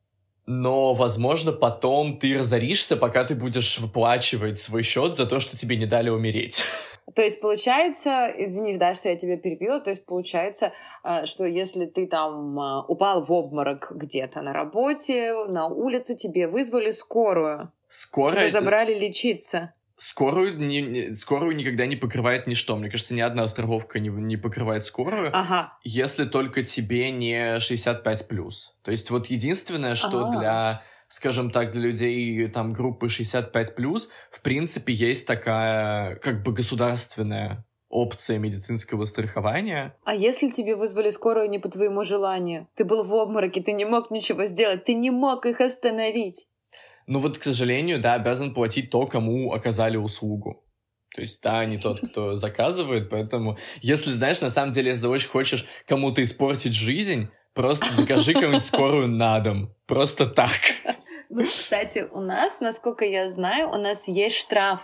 но, возможно, потом ты разоришься, пока ты будешь выплачивать свой счет за то, что тебе не дали умереть. То есть получается, извини, да, что я тебя перебила, то есть получается, а, что если ты там а, упал в обморок где-то на работе, на улице, тебе вызвали скорую, Скоро... тебя забрали лечиться. Скорую, не- не- скорую никогда не покрывает ничто. Мне кажется, ни одна страховка не, не покрывает скорую, Ага, если только тебе не 65+. То есть вот единственное, что А. для, скажем так, для людей там группы 65+, в принципе, есть такая как бы государственная опция медицинского страхования. а если тебе вызвали скорую не по твоему желанию? Ты был в обмороке, ты не мог ничего сделать, ты не мог их остановить. Ну вот, к сожалению, да, обязан платить то, кому оказали услугу. То есть, да, не тот, кто заказывает, поэтому, если, знаешь, на самом деле, если очень хочешь кому-то испортить жизнь, просто закажи кому-нибудь скорую на дом. Просто так. Вот, кстати, у нас, насколько я знаю, у нас есть штраф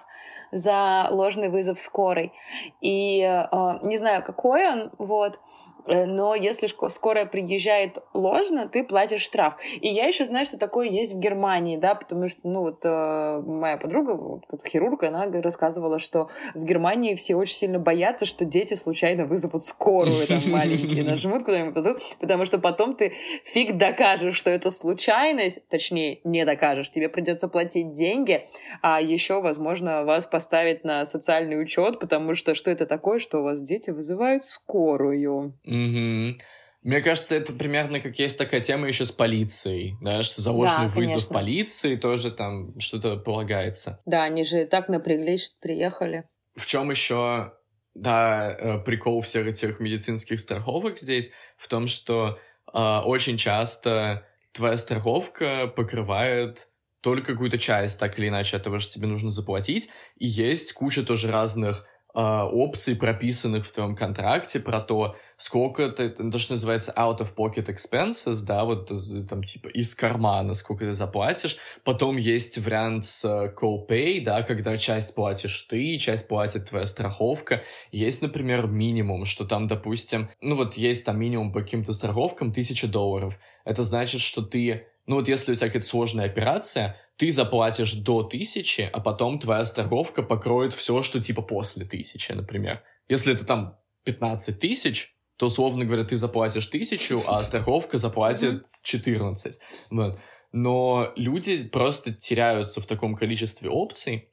за ложный вызов скорой. И э, не знаю, какой он, вот, но если скорая приезжает ложно, ты платишь штраф. И я еще знаю, что такое есть в Германии, да, потому что, ну, вот э, моя подруга, вот, хирург, она рассказывала, что в Германии все очень сильно боятся, что дети случайно вызовут скорую, там, маленькие, нажмут куда-нибудь, позовут, потому что потом ты фиг докажешь, что это случайность, точнее, не докажешь, тебе придется платить деньги, а еще, возможно, вас поставить на социальный учет, потому что что это такое, что у вас дети вызывают скорую. Мгм. Мне кажется, это примерно как есть такая тема еще с полицией, да, что за Да, вызов конечно. полиции тоже там что-то полагается. Да, они же так напряглись, что приехали. В чем еще, да, э, прикол всех этих медицинских страховок здесь? В том, что э, очень часто твоя страховка покрывает только какую-то часть, так или иначе, от того, что тебе нужно заплатить. И есть куча тоже разных э, опций, прописанных в твоем контракте про то, сколько это, то, что называется out of pocket expenses, да, вот там типа из кармана, сколько ты заплатишь. Потом есть вариант с э, co-pay, да, когда часть платишь ты, часть платит твоя страховка. Есть, например, минимум, что там, допустим, ну вот есть там минимум по каким-то страховкам тысяча долларов. Это значит, что ты ну вот если у тебя какая-то сложная операция, ты заплатишь до тысячи, а потом твоя страховка покроет все, что типа после тысячи, например. Если это там 15 тысяч, то, условно говоря, ты заплатишь тысячу, а страховка заплатит 14. Вот. Но люди просто теряются в таком количестве опций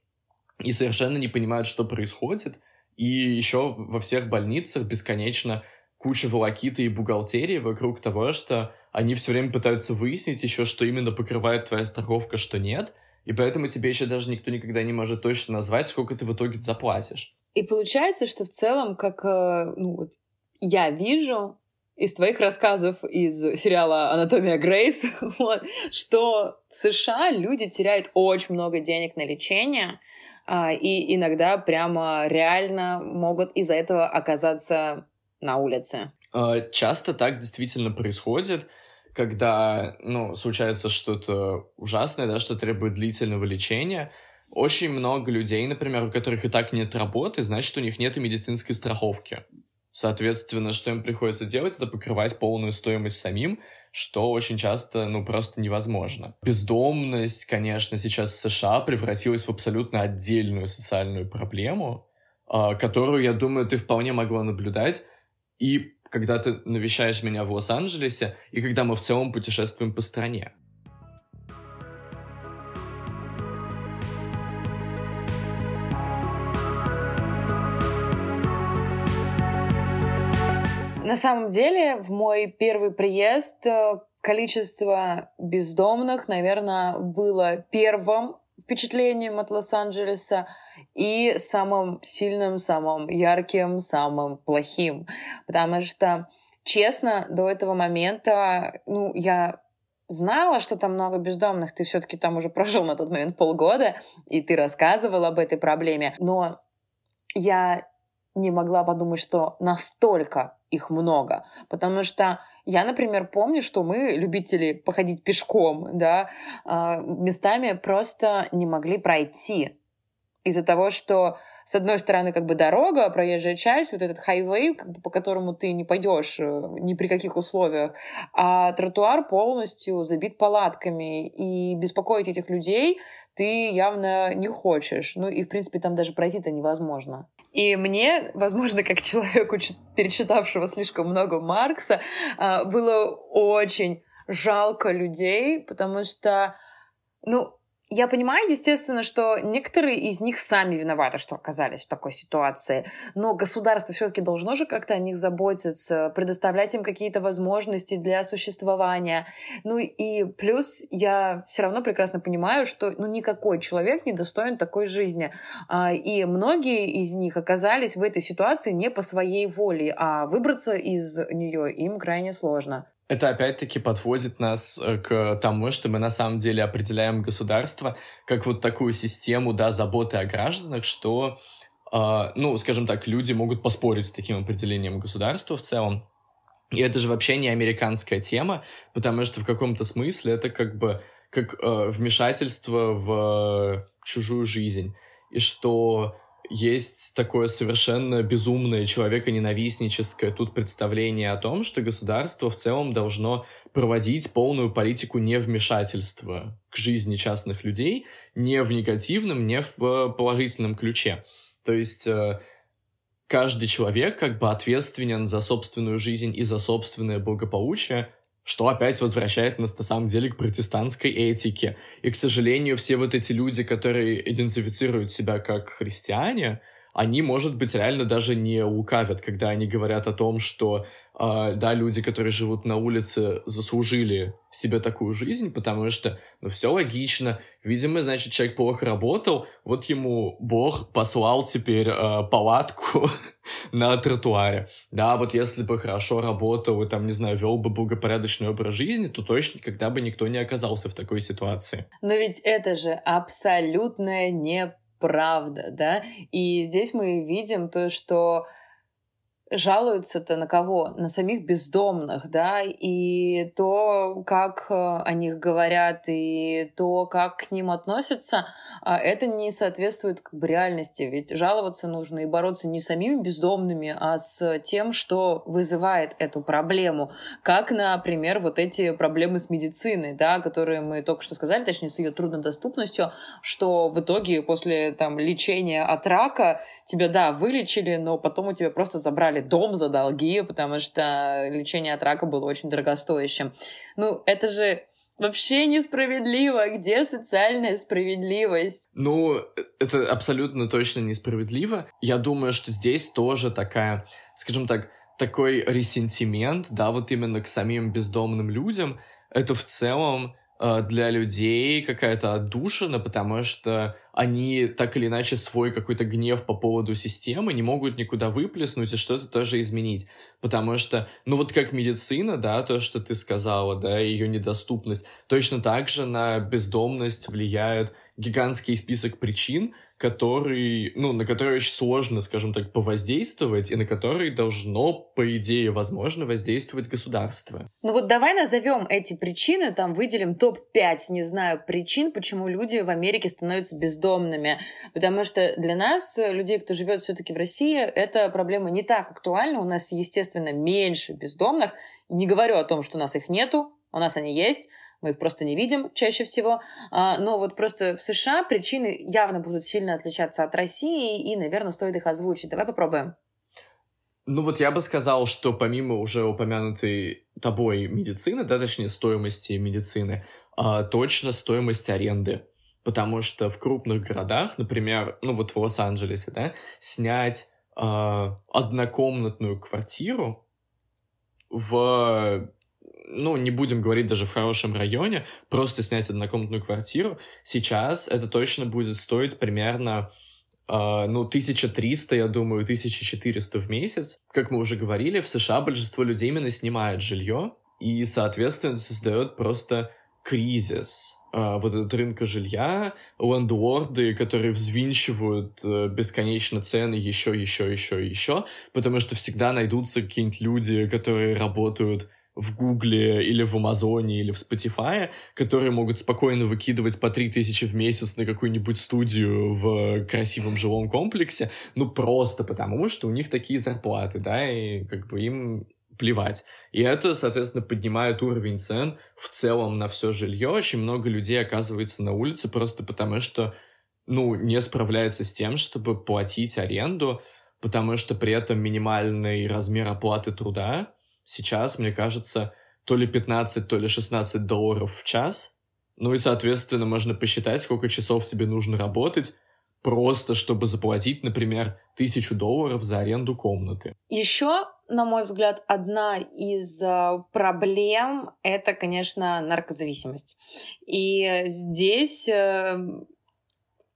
и совершенно не понимают, что происходит. И еще во всех больницах бесконечно куча волокиты и бухгалтерии вокруг того, что они все время пытаются выяснить еще, что именно покрывает твоя страховка, что нет. И поэтому тебе еще даже никто никогда не может точно назвать, сколько ты в итоге заплатишь. И получается, что в целом, как э, ну, вот, я вижу из твоих рассказов из сериала «Анатомия Грейс», вот, что в США люди теряют очень много денег на лечение, а, и иногда прямо реально могут из-за этого оказаться на улице. А, часто так действительно происходит, когда ну, случается что-то ужасное, да, что требует длительного лечения. Очень много людей, например, у которых и так нет работы, значит, у них нет и медицинской страховки. Соответственно, что им приходится делать, это покрывать полную стоимость самим, что очень часто, ну, просто невозможно. Бездомность, конечно, сейчас в США превратилась в абсолютно отдельную социальную проблему, а, которую, я думаю, ты вполне могла наблюдать. И когда ты навещаешь меня в Лос-Анджелесе, и когда мы в целом путешествуем по стране. Самом деле, в мой первый приезд э, количество бездомных, наверное, было первым впечатлением от Лос-Анджелеса и самым сильным, самым ярким, самым плохим. Потому что, честно, до этого момента, ну, я знала, что там много бездомных, ты все-таки там уже прожил на тот момент полгода, и ты рассказывал об этой проблеме, но я не могла подумать, что настолько их много. Потому что я, например, помню, что мы, любители походить пешком, да, а, местами просто не могли пройти из-за того, что с одной стороны, как бы дорога, проезжая часть, вот этот хайвей, как бы, по которому ты не пойдешь э, ни при каких условиях, а тротуар полностью забит палатками, и беспокоить этих людей ты явно не хочешь. Ну и, в принципе, там даже пройти-то невозможно. И мне, возможно, как человеку, перечитавшего слишком много Маркса, а, было очень жалко людей, потому что, ну, я понимаю, естественно, что некоторые из них сами виноваты, что оказались в такой ситуации, но государство все-таки должно же как-то о них заботиться, предоставлять им какие-то возможности для существования. Ну и плюс я все равно прекрасно понимаю, что ну, никакой человек не достоин такой жизни. А, и многие из них оказались в этой ситуации не по своей воле, а выбраться из нее им крайне сложно. Это опять-таки подводит нас э, к тому, что мы на самом деле определяем государство как вот такую систему, да, заботы о гражданах, что, э, ну, скажем так, люди могут поспорить с таким определением государства в целом. И это же вообще не американская тема, потому что в каком-то смысле это как бы как э, вмешательство в чужую жизнь. И что есть такое совершенно безумное человеконенавистническое тут представление о том, что государство в целом должно проводить полную политику невмешательства к жизни частных людей, не в негативном, не в положительном ключе. То есть э, каждый человек как бы ответственен за собственную жизнь и за собственное благополучие, что опять возвращает нас на самом деле к протестантской этике. И, к сожалению, все вот эти люди, которые идентифицируют себя как христиане, они, может быть, реально даже не лукавят, когда они говорят о том, что э, да, люди, которые живут на улице, заслужили себе такую жизнь, потому что, ну, все логично. Видимо, значит, человек плохо работал, вот ему Бог послал теперь э, палатку на тротуаре. Да, вот если бы хорошо работал и, там, не знаю, вел бы благопорядочный образ жизни, то точно никогда бы никто не оказался в такой ситуации. Но ведь это же абсолютная не правда, да? И здесь мы видим то, что жалуются-то на кого? На самих бездомных, да, и то, как э, о них говорят, и то, как к ним относятся, а это не соответствует как бы реальности. Ведь жаловаться нужно и бороться не самими бездомными, а с тем, что вызывает эту проблему. Как, например, вот эти проблемы с медициной, да, которые мы только что сказали, точнее, с ее труднодоступностью, что в итоге после там, лечения от рака тебя, да, вылечили, но потом у тебя просто забрали дом за долги, потому что лечение от рака было очень дорогостоящим. Ну, это же вообще несправедливо. Где социальная справедливость? Ну, это абсолютно точно несправедливо. Я думаю, что здесь тоже такая, скажем так, такой ресентимент, да, вот именно к самим бездомным людям, это в целом для людей какая-то отдушина, потому что они так или иначе свой какой-то гнев по поводу системы не могут никуда выплеснуть и что-то тоже изменить. Потому что, ну вот как медицина, да, то, что ты сказала, да, ее недоступность, точно так же на бездомность влияет гигантский список причин, который, ну, на который очень сложно, скажем так, повоздействовать, и на который должно, по идее, возможно, воздействовать государство. Ну вот давай назовем эти причины, там выделим топ-5, не знаю, причин, почему люди в Америке становятся бездомными. Потому что для нас, людей, кто живет все-таки в России, эта проблема не так актуальна. У нас, естественно, меньше бездомных. Не говорю о том, что у нас их нету, у нас они есть, мы их просто не видим чаще всего. А, но вот просто в США причины явно будут сильно отличаться от России, и, наверное, стоит их озвучить. Давай попробуем. Ну вот я бы сказал, что помимо уже упомянутой тобой медицины, да, точнее стоимости медицины, а, точно стоимость аренды. Потому что в крупных городах, например, ну вот в Лос-Анджелесе, да, снять э, однокомнатную квартиру в ну, не будем говорить даже в хорошем районе, просто снять однокомнатную квартиру, сейчас это точно будет стоить примерно Uh, ну, 1300, я думаю, 1400 в месяц. Как мы уже говорили, в США большинство людей именно снимает жилье, и, соответственно, создает просто кризис uh, вот этот рынка жилья, лендворды, которые взвинчивают uh, бесконечно цены еще, еще, еще, еще, потому что всегда найдутся какие-нибудь люди, которые работают в Гугле или в Амазоне или в Spotify, которые могут спокойно выкидывать по 3000 в месяц на какую-нибудь студию в красивом жилом комплексе, ну просто потому, что у них такие зарплаты, да, и как бы им плевать. И это, соответственно, поднимает уровень цен в целом на все жилье. Очень много людей оказывается на улице просто потому, что, ну, не справляется с тем, чтобы платить аренду, потому что при этом минимальный размер оплаты труда сейчас, мне кажется, то ли 15, то ли 16 долларов в час. Ну и, соответственно, можно посчитать, сколько часов тебе нужно работать, просто чтобы заплатить, например, тысячу долларов за аренду комнаты. Еще, на мой взгляд, одна из э, проблем — это, конечно, наркозависимость. И здесь э,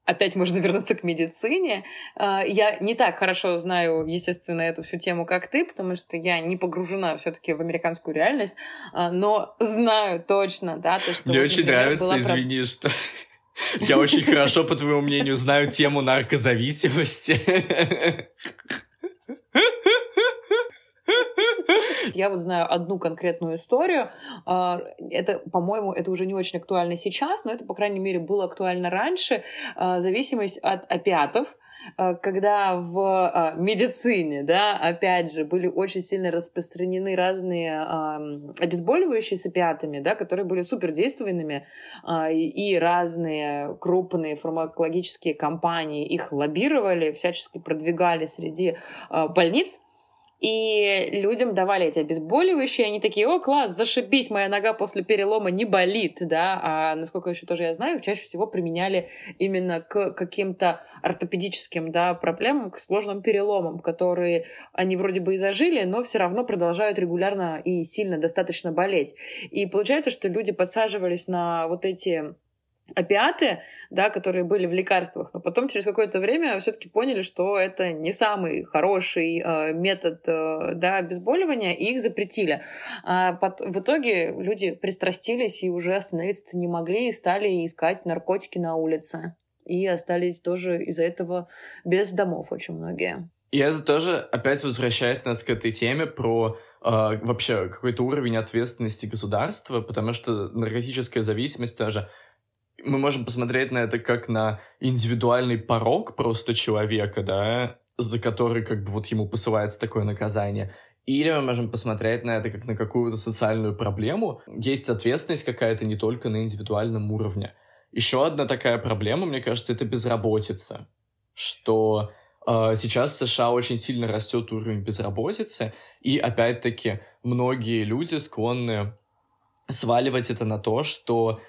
опять можно вернуться к медицине. А, я не так хорошо знаю, естественно, эту всю тему, как ты, потому что я не погружена все-таки в американскую реальность, а, но знаю точно, да, то, что... Мне вот, очень нравится, извини, что... Я очень хорошо, по твоему мнению, знаю тему наркозависимости. Я вот знаю одну конкретную историю. А, это, по-моему, это уже не очень актуально сейчас, но это, по крайней мере, было актуально раньше. А, зависимость от опиатов а, когда в медицине, да, опять же, были очень сильно распространены разные обезболивающие с опиатами, да, которые были супердейственными, и разные крупные фармакологические компании их лоббировали, всячески продвигали среди больниц, и людям давали эти обезболивающие, они такие, о, класс, зашибись, моя нога после перелома не болит, да, а насколько еще тоже я знаю, чаще всего применяли именно к каким-то ортопедическим, да, проблемам, к сложным переломам, которые они вроде бы и зажили, но все равно продолжают регулярно и сильно достаточно болеть. И получается, что люди подсаживались на вот эти опиаты, да, которые были в лекарствах, но потом через какое-то время все-таки поняли, что это не самый хороший э, метод э, да, обезболивания, и их запретили. А под, в итоге люди пристрастились и уже остановиться не могли, и стали искать наркотики на улице. И остались тоже из-за этого без домов очень многие. И это тоже опять возвращает нас к этой теме про э, вообще какой-то уровень ответственности государства, потому что наркотическая зависимость тоже мы можем посмотреть на это как на индивидуальный порог просто человека, да, за который как бы вот ему посылается такое наказание. Или мы можем посмотреть на это как на какую-то социальную проблему. Есть ответственность какая-то не только на индивидуальном уровне. Еще одна такая проблема, мне кажется, это безработица. Что э, сейчас в США очень сильно растет уровень безработицы, и опять-таки многие люди склонны сваливать это на то, что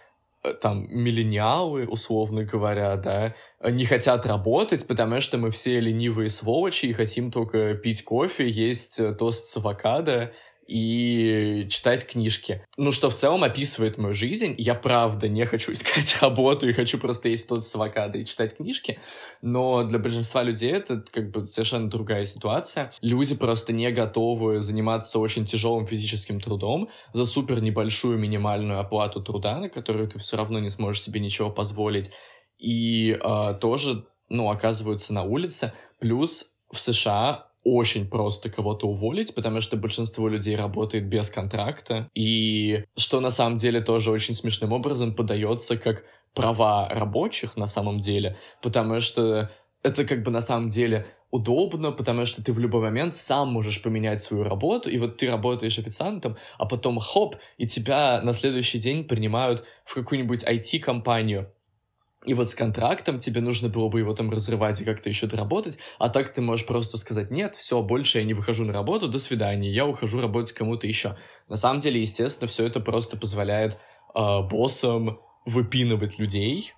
там миллениалы, условно говоря, да, не хотят работать, потому что мы все ленивые сволочи и хотим только пить кофе, есть э, тост с авокадо и читать книжки. Ну, что в целом описывает мою жизнь. Я правда не хочу искать работу и хочу просто есть тот с авокадо и читать книжки. Но для большинства людей это как бы совершенно другая ситуация. Люди просто не готовы заниматься очень тяжелым физическим трудом за супер небольшую минимальную оплату труда, на которую ты все равно не сможешь себе ничего позволить. И э, тоже, ну, оказываются на улице. Плюс в США очень просто кого-то уволить, потому что большинство людей работает без контракта, и что на самом деле тоже очень смешным образом подается как права рабочих на самом деле, потому что это как бы на самом деле удобно, потому что ты в любой момент сам можешь поменять свою работу, и вот ты работаешь официантом, а потом хоп, и тебя на следующий день принимают в какую-нибудь IT-компанию, и вот с контрактом тебе нужно было бы его там разрывать и как-то еще доработать, а так ты можешь просто сказать, нет, все, больше я не выхожу на работу, до свидания, я ухожу работать кому-то еще. На самом деле, естественно, все это просто позволяет э, боссам выпинывать людей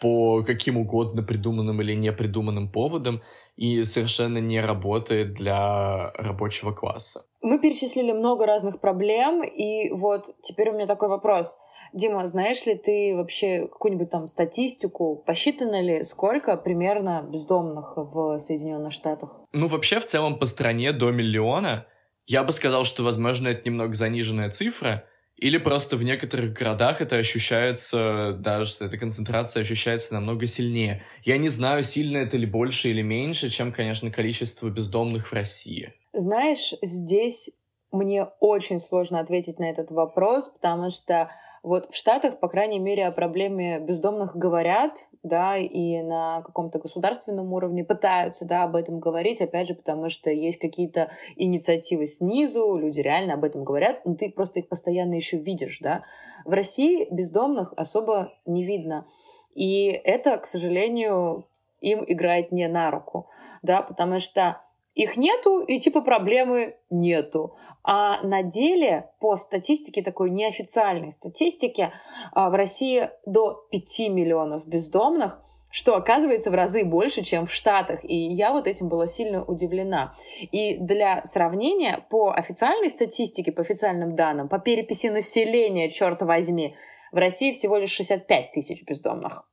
по каким угодно придуманным или непридуманным поводам и совершенно не работает для рабочего класса. Мы перечислили много разных проблем, и вот теперь у меня такой вопрос. Дима, знаешь ли ты вообще какую-нибудь там статистику, посчитано ли, сколько примерно бездомных в Соединенных Штатах? Ну, вообще, в целом, по стране до миллиона. Я бы сказал, что, возможно, это немного заниженная цифра, или просто в некоторых городах это ощущается, даже эта концентрация ощущается намного сильнее. Я не знаю, сильно это ли больше или меньше, чем, конечно, количество бездомных в России. Знаешь, здесь мне очень сложно ответить на этот вопрос, потому что вот в Штатах, по крайней мере, о проблеме бездомных говорят, да, и на каком-то государственном уровне пытаются, да, об этом говорить, опять же, потому что есть какие-то инициативы снизу, люди реально об этом говорят, но ты просто их постоянно еще видишь, да. В России бездомных особо не видно. И это, к сожалению, им играет не на руку, да, потому что их нету, и типа проблемы нету. А на деле, по статистике, такой неофициальной статистике, а, в России до 5 миллионов бездомных, что оказывается в разы больше, чем в Штатах. И я вот этим была сильно удивлена. И для сравнения, по официальной статистике, по официальным данным, по переписи населения, черт возьми, в России всего лишь 65 тысяч бездомных.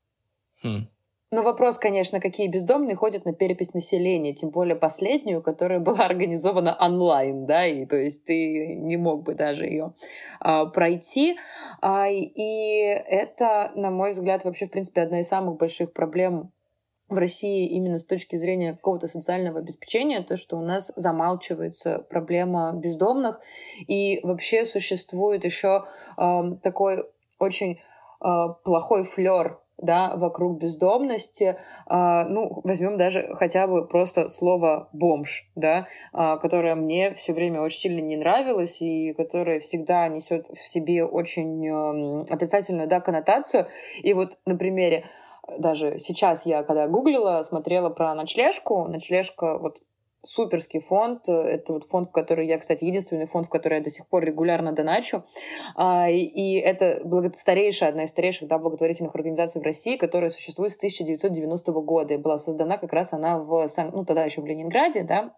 Хм. Но вопрос, конечно, какие бездомные ходят на перепись населения, тем более последнюю, которая была организована онлайн, да, и то есть ты не мог бы даже ее а, пройти. А, и это, на мой взгляд, вообще, в принципе, одна из самых больших проблем в России именно с точки зрения какого-то социального обеспечения, то, что у нас замалчивается проблема бездомных, и вообще существует еще э, такой очень э, плохой флер да, вокруг бездомности, а, ну, возьмем даже хотя бы просто слово «бомж», да, а, которое мне все время очень сильно не нравилось и которое всегда несет в себе очень э, отрицательную, да, коннотацию. И вот на примере даже сейчас я, когда гуглила, смотрела про ночлежку, ночлежка, вот суперский фонд. Это вот фонд, в который я, кстати, единственный фонд, в который я до сих пор регулярно доначу. А, и это старейшая, одна из старейших да, благотворительных организаций в России, которая существует с 1990 года. И была создана как раз она в, ну, тогда еще в Ленинграде, да,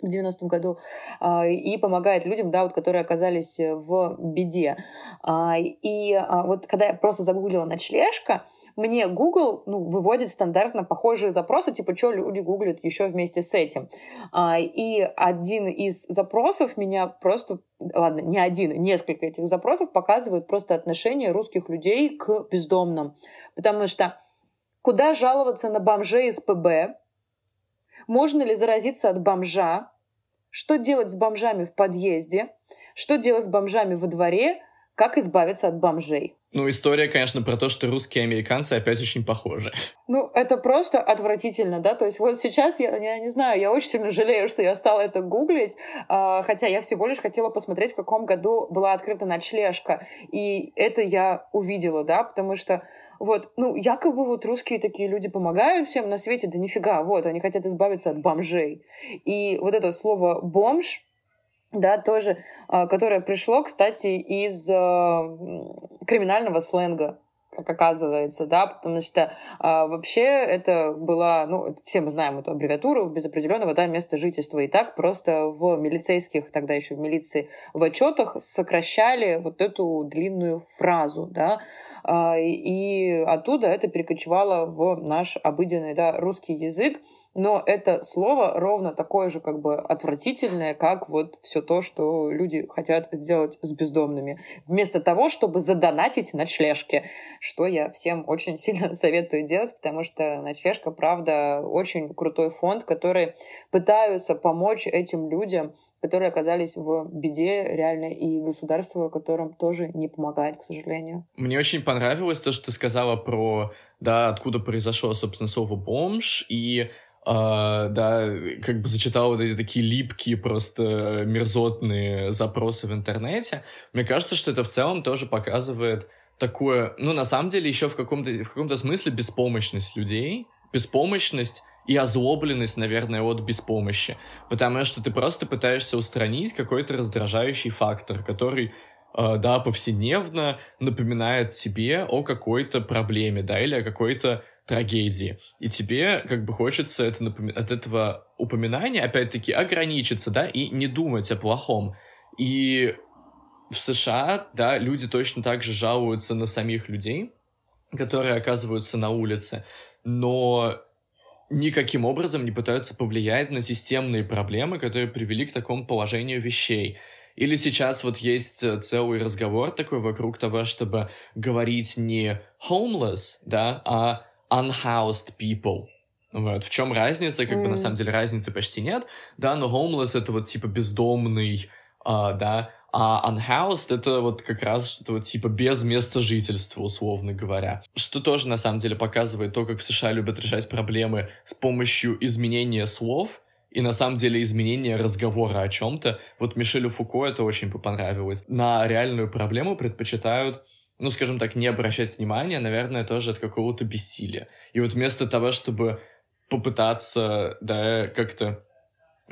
в 90-м году а, и помогает людям, да, вот, которые оказались в беде. А, и вот когда я просто загуглила ночлежка, мне Google ну, выводит стандартно похожие запросы, типа, что люди гуглят еще вместе с этим. А, и один из запросов меня просто, ладно, не один, несколько этих запросов показывают просто отношение русских людей к бездомным. Потому что куда жаловаться на бомжей из ПБ, Можно ли заразиться от бомжа? Что делать с бомжами в подъезде? Что делать с бомжами во дворе? Как избавиться от бомжей? Ну, история, конечно, про то, что русские и американцы опять очень похожи. Ну, это просто отвратительно, да? То есть вот сейчас, я, я не знаю, я очень сильно жалею, что я стала это гуглить, э, хотя я всего лишь хотела посмотреть, в каком году была открыта ночлежка. И это я увидела, да, потому что вот, ну, якобы вот русские такие люди помогают всем на свете, да нифига, вот, они хотят избавиться от бомжей. И вот это слово «бомж», да, тоже, а, которое пришло, кстати, из а, криминального сленга как оказывается, да, потому что а, вообще это была, ну, все мы знаем эту аббревиатуру без определенного, да, места жительства, и так просто в милицейских, тогда еще в милиции, в отчетах сокращали вот эту длинную фразу, да, а, и оттуда это перекочевало в наш обыденный, да, русский язык, но это слово ровно такое же как бы отвратительное, как вот все то, что люди хотят сделать с бездомными. Вместо того, чтобы задонатить ночлежки, что я всем очень сильно советую делать, потому что ночлежка, правда, очень крутой фонд, который пытаются помочь этим людям, которые оказались в беде реально, и государство, которым тоже не помогает, к сожалению. Мне очень понравилось то, что ты сказала про, да, откуда произошло, собственно, слово «бомж», и Uh, да, как бы зачитал вот эти такие липкие, просто мерзотные запросы в интернете. Мне кажется, что это в целом тоже показывает такое, ну, на самом деле, еще в каком-то в каком-то смысле беспомощность людей, беспомощность и озлобленность, наверное, от беспомощи. Потому что ты просто пытаешься устранить какой-то раздражающий фактор, который Uh, да, повседневно напоминает тебе о какой-то проблеме, да, или о какой-то трагедии. И тебе как бы хочется это напом... от этого упоминания, опять-таки, ограничиться, да, и не думать о плохом. И в США, да, люди точно так же жалуются на самих людей, которые оказываются на улице, но никаким образом не пытаются повлиять на системные проблемы, которые привели к такому положению вещей. Или сейчас вот есть э, целый разговор такой вокруг того, чтобы говорить не homeless, да, а unhoused people. Вот. В чем разница? Как mm. бы на самом деле разницы почти нет. Да, но homeless это вот типа бездомный, а, да, а unhoused это вот как раз что-то вот типа без места жительства, условно говоря. Что тоже на самом деле показывает то, как в США любят решать проблемы с помощью изменения слов и на самом деле изменения разговора о чем-то. Вот Мишелю Фуко это очень понравилось. На реальную проблему предпочитают ну, скажем так, не обращать внимания, наверное, тоже от какого-то бессилия. И вот вместо того, чтобы попытаться, да, как-то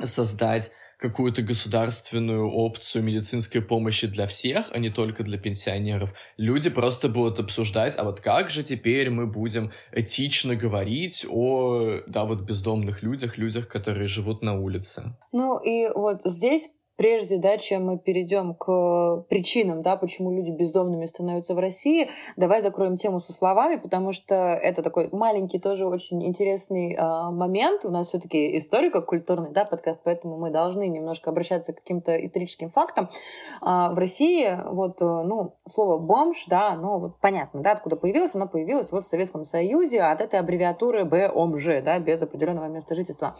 создать какую-то государственную опцию медицинской помощи для всех, а не только для пенсионеров, люди просто будут обсуждать, а вот как же теперь мы будем этично говорить о, да, вот бездомных людях, людях, которые живут на улице. Ну и вот здесь прежде, да, чем мы перейдем к причинам, да, почему люди бездомными становятся в России, давай закроем тему со словами, потому что это такой маленький тоже очень интересный э, момент. У нас все-таки историко-культурный, да, подкаст, поэтому мы должны немножко обращаться к каким-то историческим фактам. Э, в России вот, э, ну, слово бомж, да, ну, вот понятно, да, откуда появилось, оно появилось вот в Советском Союзе от этой аббревиатуры БОМЖ, да, без определенного места жительства.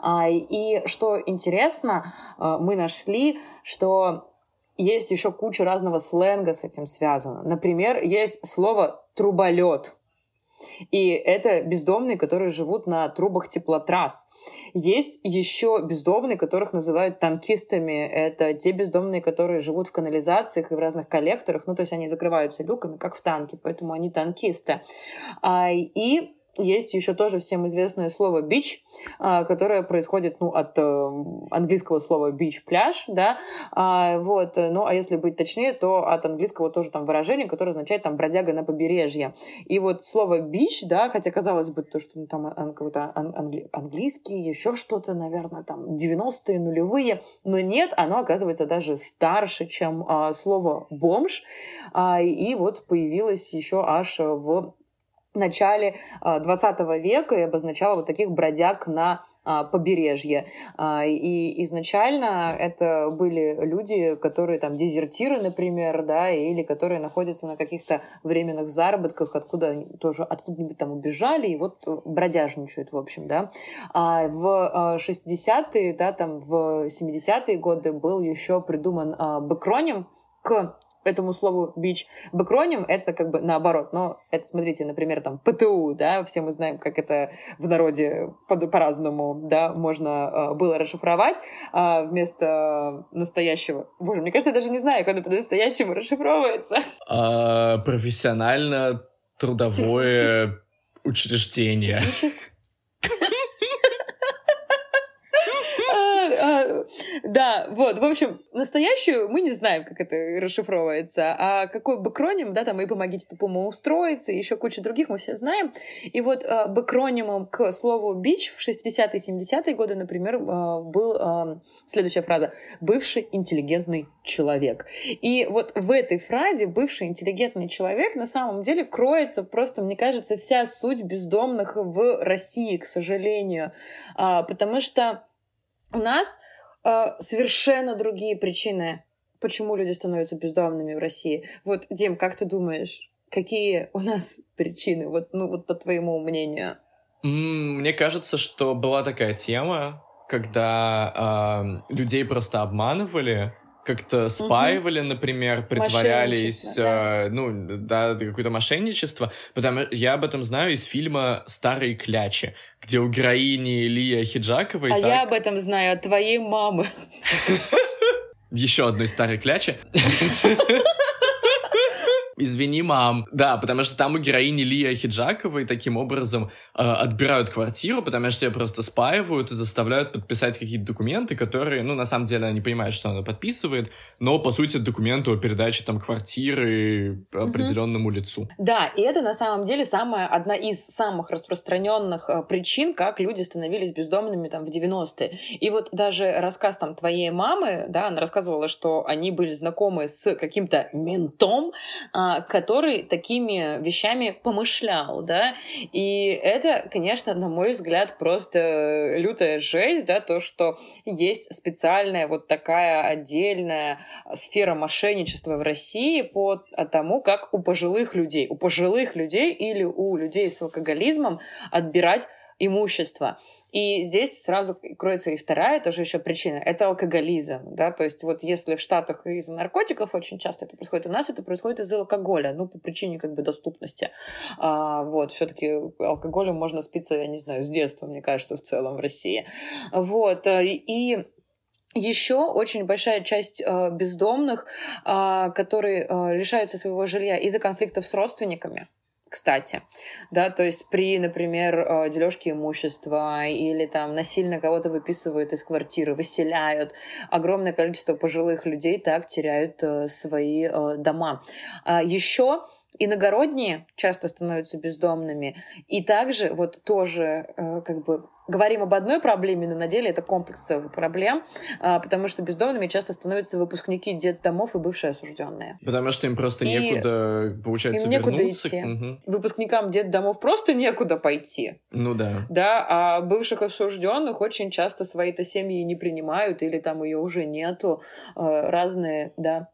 А, и что интересно, мы нашли нашли, что есть еще куча разного сленга с этим связано. Например, есть слово «труболет». И это бездомные, которые живут на трубах теплотрасс. Есть еще бездомные, которых называют танкистами. Это те бездомные, которые живут в канализациях и в разных коллекторах. Ну, то есть они закрываются люками, как в танке, поэтому они танкисты. А, и есть еще тоже всем известное слово бич, а, которое происходит ну, от э, английского слова бич пляж, да, а, вот, ну а если быть точнее, то от английского тоже там выражение, которое означает там бродяга на побережье. И вот слово бич, да, хотя казалось бы, то, что ну, там какой-то англи- английский, еще что-то, наверное, там 90-е, нулевые, но нет, оно оказывается даже старше, чем а, слово бомж, и вот появилось еще аж в начале 20 века и обозначала вот таких бродяг на а, побережье. А, и изначально это были люди, которые там дезертиры, например, да, или которые находятся на каких-то временных заработках, откуда тоже откуда-нибудь там убежали, и вот бродяжничают, в общем, да. А в 60-е, да, там в 70-е годы был еще придуман бэкроним к этому слову бич. Бэкроним — это как бы наоборот. Но это, смотрите, например, там ПТУ, да, все мы знаем, как это в народе по-разному, да, можно э, было расшифровать э, вместо настоящего. Боже, мне кажется, я даже не знаю, как это по-настоящему расшифровывается. А, профессионально трудовое учреждение. Техничес... да, вот, в общем, настоящую мы не знаем, как это расшифровывается, а какой бэкроним, да, там и «помогите тупому устроиться», и еще куча других мы все знаем. И вот э, бэкронимом к слову «бич» в 60-е 70-е годы, например, э, был э, следующая фраза «бывший интеллигентный человек». И вот в этой фразе «бывший интеллигентный человек» на самом деле кроется просто, мне кажется, вся суть бездомных в России, к сожалению. А, потому что у нас совершенно другие причины, почему люди становятся бездомными в России. Вот, Дим, как ты думаешь, какие у нас причины, вот, ну, вот по твоему мнению? Мне кажется, что была такая тема, когда э, людей просто обманывали, как-то спаивали, угу. например, притворялись, да. э, ну, да, какое-то мошенничество, потому я об этом знаю из фильма «Старые клячи», где у героини Лия Хиджаковой... А так... я об этом знаю от твоей мамы. Еще одной старой клячи. Извини, мам. Да, потому что там у героини Лия Хиджаковой таким образом э, отбирают квартиру, потому что ее просто спаивают и заставляют подписать какие-то документы, которые, ну, на самом деле, она не понимает, что она подписывает, но, по сути, документы о передаче там квартиры определенному mm-hmm. лицу. Да, и это на самом деле самая, одна из самых распространенных э, причин, как люди становились бездомными там в 90-е. И вот даже рассказ там твоей мамы, да, она рассказывала, что они были знакомы с каким-то ментом, э, который такими вещами помышлял, да, и это, конечно, на мой взгляд, просто лютая жесть, да, то, что есть специальная вот такая отдельная сфера мошенничества в России по тому, как у пожилых людей, у пожилых людей или у людей с алкоголизмом отбирать имущество. И здесь сразу кроется и вторая тоже еще причина. Это алкоголизм, да, то есть вот если в Штатах из-за наркотиков очень часто это происходит, у нас это происходит из-за алкоголя, ну, по причине как бы доступности. А, вот, все-таки алкоголем можно спиться, я не знаю, с детства, мне кажется, в целом в России. Вот, э, и еще очень большая часть э, бездомных, э, которые э, лишаются своего жилья из-за конфликтов с родственниками кстати, да, то есть при, например, э, дележке имущества или там насильно кого-то выписывают из квартиры, выселяют, огромное количество пожилых людей так теряют э, свои э, дома. А Еще Иногородние часто становятся бездомными. И также вот тоже э, как бы говорим об одной проблеме, но на деле это комплекс целых проблем, э, потому что бездомными часто становятся выпускники детдомов и бывшие осужденные. Потому что им просто и некуда, получается, им некуда вернуться. идти. Угу. Выпускникам детдомов просто некуда пойти. Ну да. Да, а бывших осужденных очень часто свои-то семьи не принимают или там ее уже нету. Э, разные, да,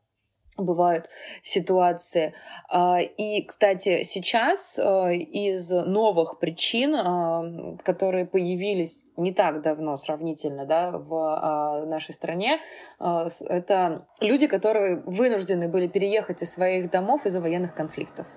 бывают ситуации. А, и, кстати, сейчас а, из новых причин, а, которые появились не так давно сравнительно да, в нашей стране, это люди, которые вынуждены были переехать из своих домов из-за военных конфликтов.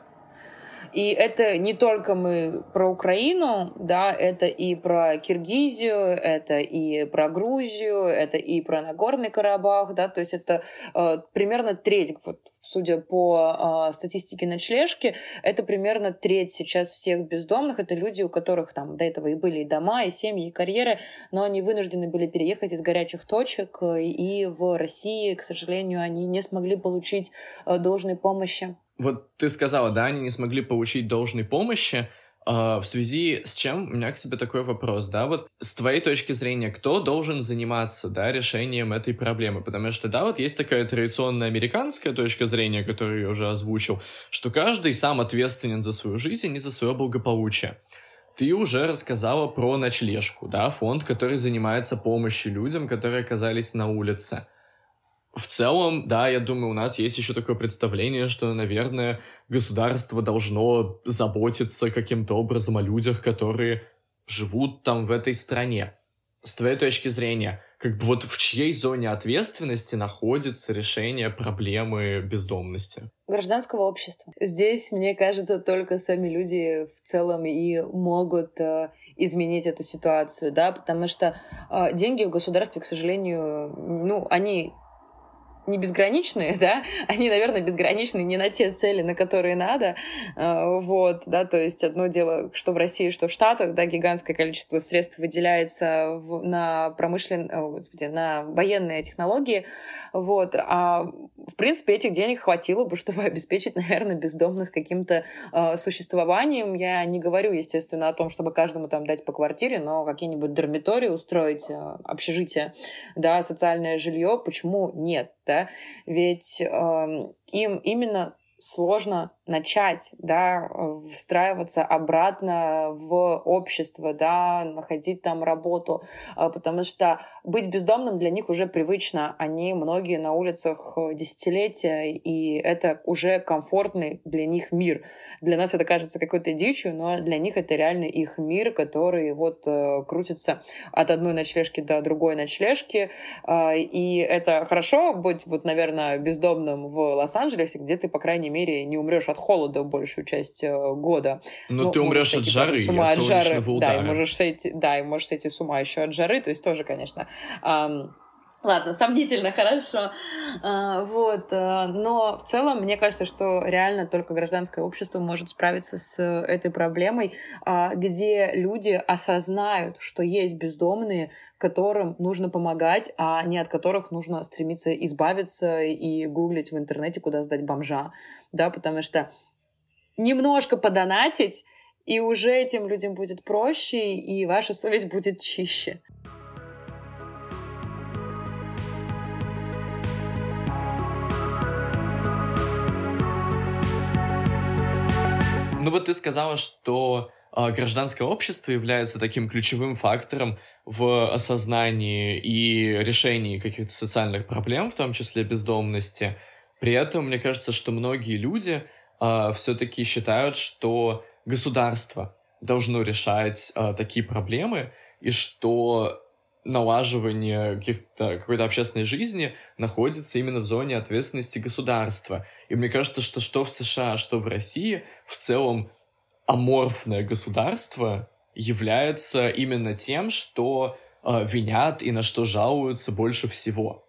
И это не только мы про Украину, да, это и про Киргизию, это и про Грузию, это и про Нагорный Карабах, да, то есть это э, примерно треть, вот, судя по э, статистике ночлежки, это примерно треть сейчас всех бездомных, это люди, у которых там до этого и были и дома, и семьи, и карьеры, но они вынуждены были переехать из горячих точек, э, и в России, к сожалению, они не смогли получить э, должной помощи. Вот ты сказала, да, они не смогли получить должной помощи. Uh, в связи с чем у меня к тебе такой вопрос, да, вот с твоей точки зрения, кто должен заниматься, да, решением этой проблемы? Потому что, да, вот есть такая традиционная американская точка зрения, которую я уже озвучил, что каждый сам ответственен за свою жизнь и за свое благополучие. Ты уже рассказала про ночлежку, да, фонд, который занимается помощью людям, которые оказались на улице в целом, да, я думаю, у нас есть еще такое представление, что, наверное, государство должно заботиться каким-то образом о людях, которые живут там в этой стране. С твоей точки зрения, как бы вот в чьей зоне ответственности находится решение проблемы бездомности? Гражданского общества. Здесь, мне кажется, только сами люди в целом и могут э, изменить эту ситуацию, да, потому что э, деньги в государстве, к сожалению, ну, они не безграничные, да, они, наверное, безграничные не на те цели, на которые надо, а, вот, да, то есть одно дело, что в России, что в Штатах, да, гигантское количество средств выделяется в, на промышленные, господи, на военные технологии, вот, а в принципе этих денег хватило бы, чтобы обеспечить, наверное, бездомных каким-то э, существованием. Я не говорю, естественно, о том, чтобы каждому там дать по квартире, но какие-нибудь дармитории устроить, э, общежитие, да, социальное жилье, почему нет? Да, ведь э, им именно сложно начать, да, встраиваться обратно в общество, да, находить там работу, а, потому что быть бездомным для них уже привычно. Они многие на улицах десятилетия, и это уже комфортный для них мир. Для нас это кажется какой-то дичью, но для них это реально их мир, который вот э, крутится от одной ночлежки до другой ночлежки. Э, и это хорошо быть, вот, наверное, бездомным в Лос-Анджелесе, где ты, по крайней мере, не умрешь от холода большую часть э, года. Но ну, ты умрешь от жары, с ума от жары. Да, и можешь сойти, да, и можешь сойти с ума еще от жары, то есть тоже, конечно, эм, Ладно, сомнительно, хорошо. А, вот. А, но в целом, мне кажется, что реально только гражданское общество может справиться с этой проблемой, а, где люди осознают, что есть бездомные, которым нужно помогать, а не от которых нужно стремиться избавиться и гуглить в интернете, куда сдать бомжа. Да, потому что немножко подонатить, и уже этим людям будет проще, и ваша совесть будет чище. Ну вот ты сказала, что гражданское общество является таким ключевым фактором в осознании и решении каких-то социальных проблем, в том числе бездомности. При этом, мне кажется, что многие люди э, а, все-таки считают, что государство должно решать э, такие проблемы, и что налаживание какой-то общественной жизни находится именно в зоне ответственности государства. И мне кажется, что что в США, что в России в целом аморфное государство является именно тем, что э, винят и на что жалуются больше всего.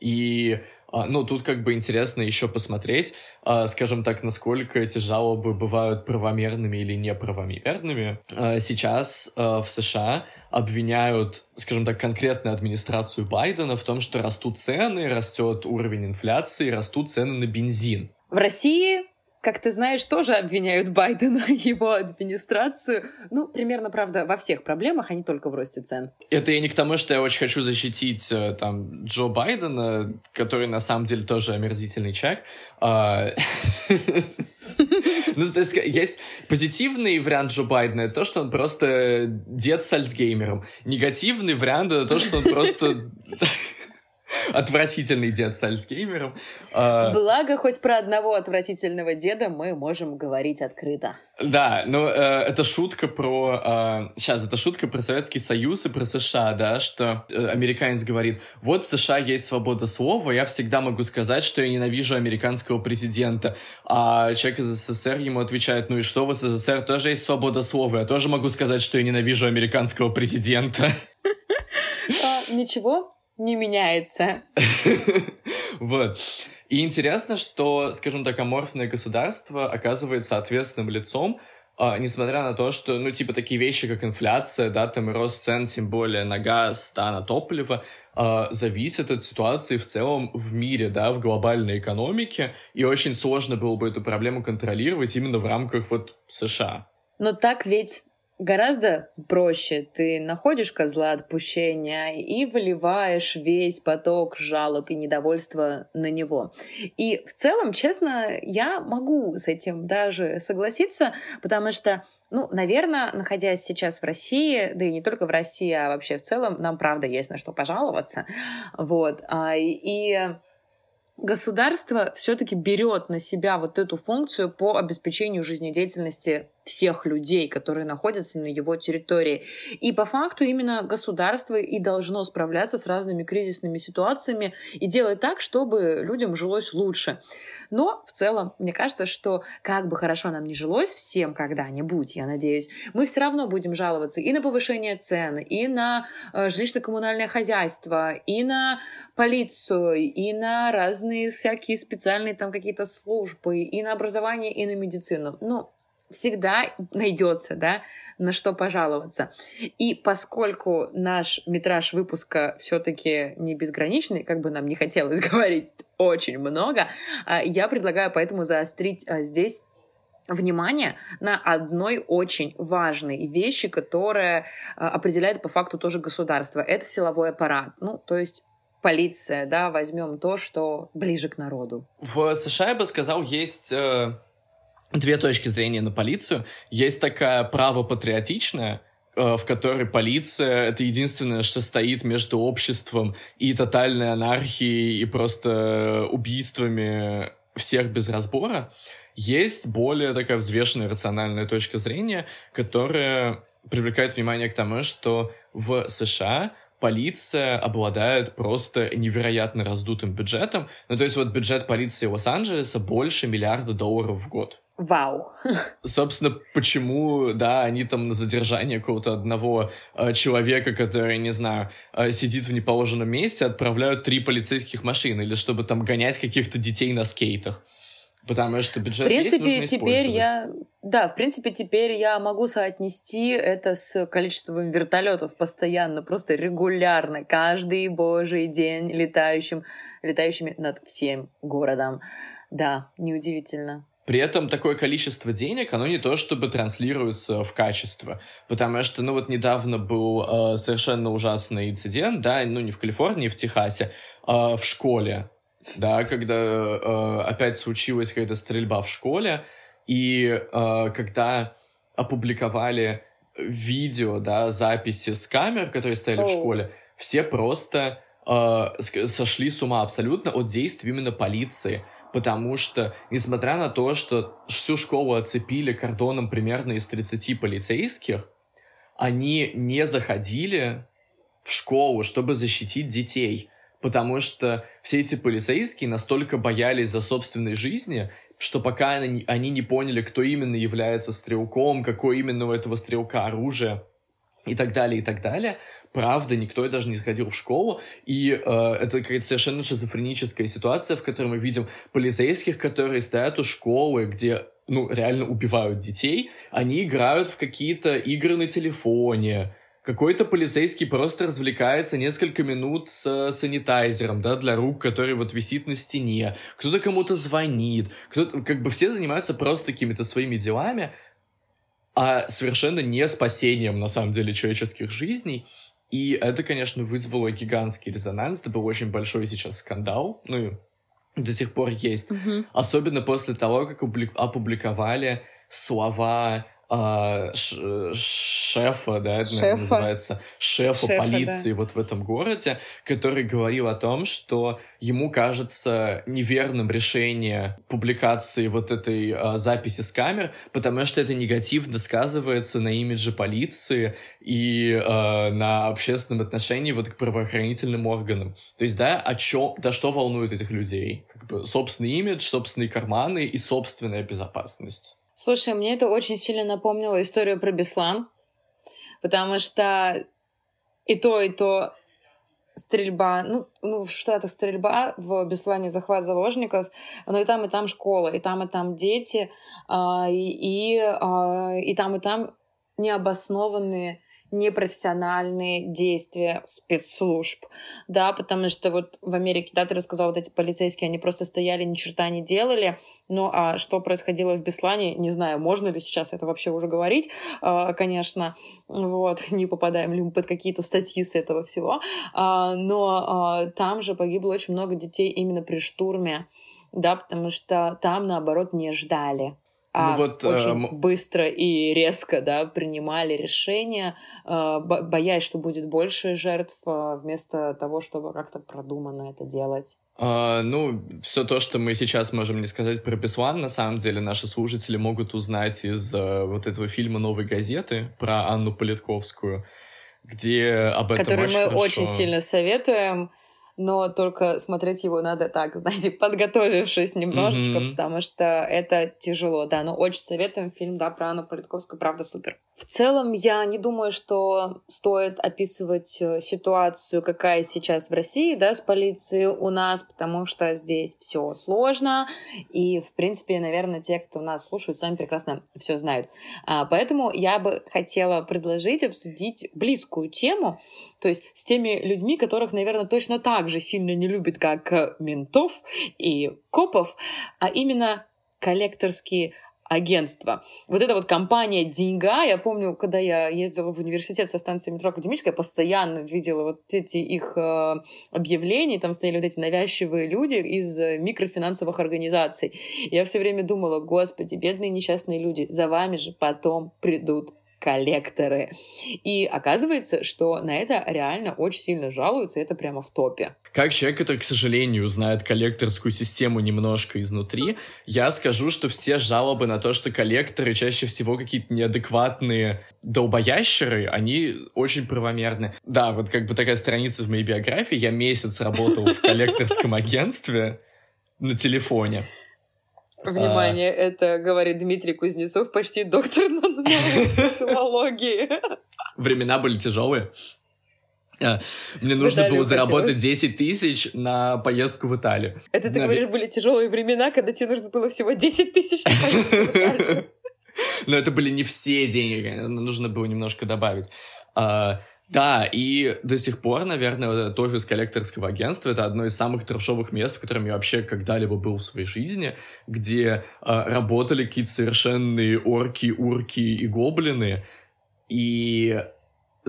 И а, ну, тут как бы интересно еще посмотреть, а, скажем так, насколько эти жалобы бывают правомерными или неправомерными. А, сейчас в США обвиняют, скажем так, конкретную администрацию Байдена в том, что растут цены, растет уровень инфляции, растут цены на бензин. В России как ты знаешь, тоже обвиняют Байдена его администрацию. Ну, примерно, правда, во всех проблемах, а не только в росте цен. Это я не к тому, что я очень хочу защитить э, там Джо Байдена, который на самом деле тоже омерзительный человек. А, ну, то есть, есть позитивный вариант Джо Байдена, это то, что он просто дед с Альцгеймером. Негативный вариант это то, что он просто отвратительный дед с Альцгеймером. А, Благо, хоть про одного отвратительного деда мы можем говорить открыто. Да, но э, это шутка про... Э, сейчас, это шутка про Советский Союз и про США, да, что э, американец говорит, вот в США есть свобода слова, я всегда могу сказать, что я ненавижу американского президента. А человек из СССР ему отвечает, ну и что, в СССР тоже есть свобода слова, я тоже могу сказать, что я ненавижу американского президента. А, ничего, не меняется. Вот. И интересно, что, скажем так, аморфное государство оказывается ответственным лицом, а, несмотря на то, что, ну, типа, такие вещи, как инфляция, да, там и рост цен, тем более на газ, да, на топливо, а, зависят от ситуации в целом в мире, да, в глобальной экономике, и очень сложно было бы эту проблему контролировать именно в рамках вот США. Но так ведь гораздо проще. Ты находишь козла отпущения и выливаешь весь поток жалоб и недовольства на него. И в целом, честно, я могу с этим даже согласиться, потому что ну, наверное, находясь сейчас в России, да и не только в России, а вообще в целом, нам правда есть на что пожаловаться. Вот. А, и государство все-таки берет на себя вот эту функцию по обеспечению жизнедеятельности всех людей, которые находятся на его территории. И по факту именно государство и должно справляться с разными кризисными ситуациями и делать так, чтобы людям жилось лучше. Но в целом, мне кажется, что как бы хорошо нам не жилось всем когда-нибудь, я надеюсь, мы все равно будем жаловаться и на повышение цен, и на э, жилищно-коммунальное хозяйство, и на полицию, и на разные всякие специальные там какие-то службы, и на образование, и на медицину. Ну, всегда найдется, да, на что пожаловаться. И поскольку наш метраж выпуска все-таки не безграничный, как бы нам не хотелось говорить очень много, а, я предлагаю поэтому заострить а, здесь внимание на одной очень важной вещи, которая а, определяет по факту тоже государство. Это силовой аппарат. Ну, то есть полиция, да, возьмем то, что ближе к народу. В США, я бы сказал, есть э, две точки зрения на полицию. Есть такая правопатриотичная, э, в которой полиция — это единственное, что стоит между обществом и тотальной анархией, и просто убийствами всех без разбора. Есть более такая взвешенная, рациональная точка зрения, которая привлекает внимание к тому, что в США полиция обладает просто невероятно раздутым бюджетом. Ну, то есть вот бюджет полиции Лос-Анджелеса больше миллиарда долларов в год. Вау. Собственно, почему, да, они там на задержание какого-то одного э, человека, который, не знаю, э, сидит в неположенном месте, отправляют три полицейских машины, или чтобы там гонять каких-то детей на скейтах. Потому что бюджет В принципе, есть, теперь я... Да, в принципе, теперь я могу соотнести это с количеством вертолетов постоянно, просто регулярно, каждый божий день летающим, летающими над всем городом. Да, неудивительно. При этом такое количество денег, оно не то чтобы транслируется в качество, потому что, ну вот недавно был э, совершенно ужасный инцидент, да, ну не в Калифорнии, в Техасе, э, в школе, да, когда э, опять случилась какая-то стрельба в школе, и э, когда опубликовали видео, да, записи с камер, которые стояли oh. в школе, все просто э, сошли с ума абсолютно от действий именно полиции потому что, несмотря на то, что всю школу оцепили кордоном примерно из 30 полицейских, они не заходили в школу, чтобы защитить детей, потому что все эти полицейские настолько боялись за собственной жизни, что пока они, не поняли, кто именно является стрелком, какое именно у этого стрелка оружие, и так далее, и так далее. Правда, никто даже не ходил в школу, и э, это какая-то совершенно шизофреническая ситуация, в которой мы видим полицейских, которые стоят у школы, где ну, реально убивают детей, они играют в какие-то игры на телефоне, какой-то полицейский просто развлекается несколько минут с санитайзером, да, для рук, который вот висит на стене. Кто-то кому-то звонит. Кто-то, как бы все занимаются просто какими-то своими делами, а совершенно не спасением, на самом деле, человеческих жизней. И это, конечно, вызвало гигантский резонанс. Это был очень большой сейчас скандал. Ну, и до сих пор есть. Mm-hmm. Особенно после того, как опубликовали слова а, шефа, да, это шефа. называется, шефа, шефа полиции да. вот в этом городе, который говорил о том, что ему кажется неверным решение публикации вот этой а, записи с камер, потому что это негативно сказывается на имидже полиции и а, на общественном отношении вот к правоохранительным органам. То есть, да, о чем, да что волнует этих людей? Как бы собственный имидж, собственные карманы и собственная безопасность. Слушай, мне это очень сильно напомнило историю про Беслан, потому что и то, и то стрельба, ну, ну в Штатах стрельба, в Беслане захват заложников, но и там, и там школа, и там, и там дети, а, и, и, а, и там, и там необоснованные непрофессиональные действия спецслужб, да, потому что вот в Америке, да, ты рассказал, вот эти полицейские, они просто стояли, ни черта не делали, ну а что происходило в Беслане, не знаю, можно ли сейчас это вообще уже говорить, а, конечно, вот, не попадаем ли мы под какие-то статьи с этого всего, а, но а, там же погибло очень много детей именно при штурме, да, потому что там, наоборот, не ждали а ну, вот, очень э, быстро и резко да, принимали решения, э, боясь, что будет больше жертв, э, вместо того, чтобы как-то продуманно это делать. Uh, ну, все то, что мы сейчас можем не сказать про Беслан, на самом деле наши слушатели могут узнать из uh, вот этого фильма «Новой газеты» про Анну Политковскую, где об этом Который очень мы хорошо... очень сильно советуем но только смотреть его надо так, знаете, подготовившись немножечко, mm-hmm. потому что это тяжело, да, но очень советуем фильм, да, про Анну Политковскую, правда, супер. В целом, я не думаю, что стоит описывать э, ситуацию, какая сейчас в России, да, с полицией у нас, потому что здесь все сложно, и, в принципе, наверное, те, кто нас слушают, сами прекрасно все знают. А, поэтому я бы хотела предложить обсудить близкую тему, то есть с теми людьми, которых, наверное, точно так же сильно не любят, как э, ментов и копов, а именно коллекторские агентства. Вот эта вот компания «Деньга», я помню, когда я ездила в университет со станции метро Академическая, я постоянно видела вот эти их э, объявления, там стояли вот эти навязчивые люди из э, микрофинансовых организаций. Я все время думала, господи, бедные несчастные люди, за вами же потом придут коллекторы. И оказывается, что на это реально очень сильно жалуются, и это прямо в топе. Как человек, который, к сожалению, знает коллекторскую систему немножко изнутри, я скажу, что все жалобы на то, что коллекторы чаще всего какие-то неадекватные долбоящеры, они очень правомерны. Да, вот как бы такая страница в моей биографии. Я месяц работал в коллекторском агентстве на телефоне. Внимание, а... это говорит Дмитрий Кузнецов, почти доктор социологии. Времена были тяжелые. А, мне нужно было заработать 10 тысяч на поездку в Италию. Это ты на... говоришь, были тяжелые времена, когда тебе нужно было всего 10 тысяч на поездку в Италию. Но это были не все деньги, нужно было немножко добавить. А, да, и до сих пор, наверное, вот этот офис коллекторского агентства — это одно из самых трешовых мест, в котором я вообще когда-либо был в своей жизни, где э, работали какие-то совершенные орки, урки и гоблины. И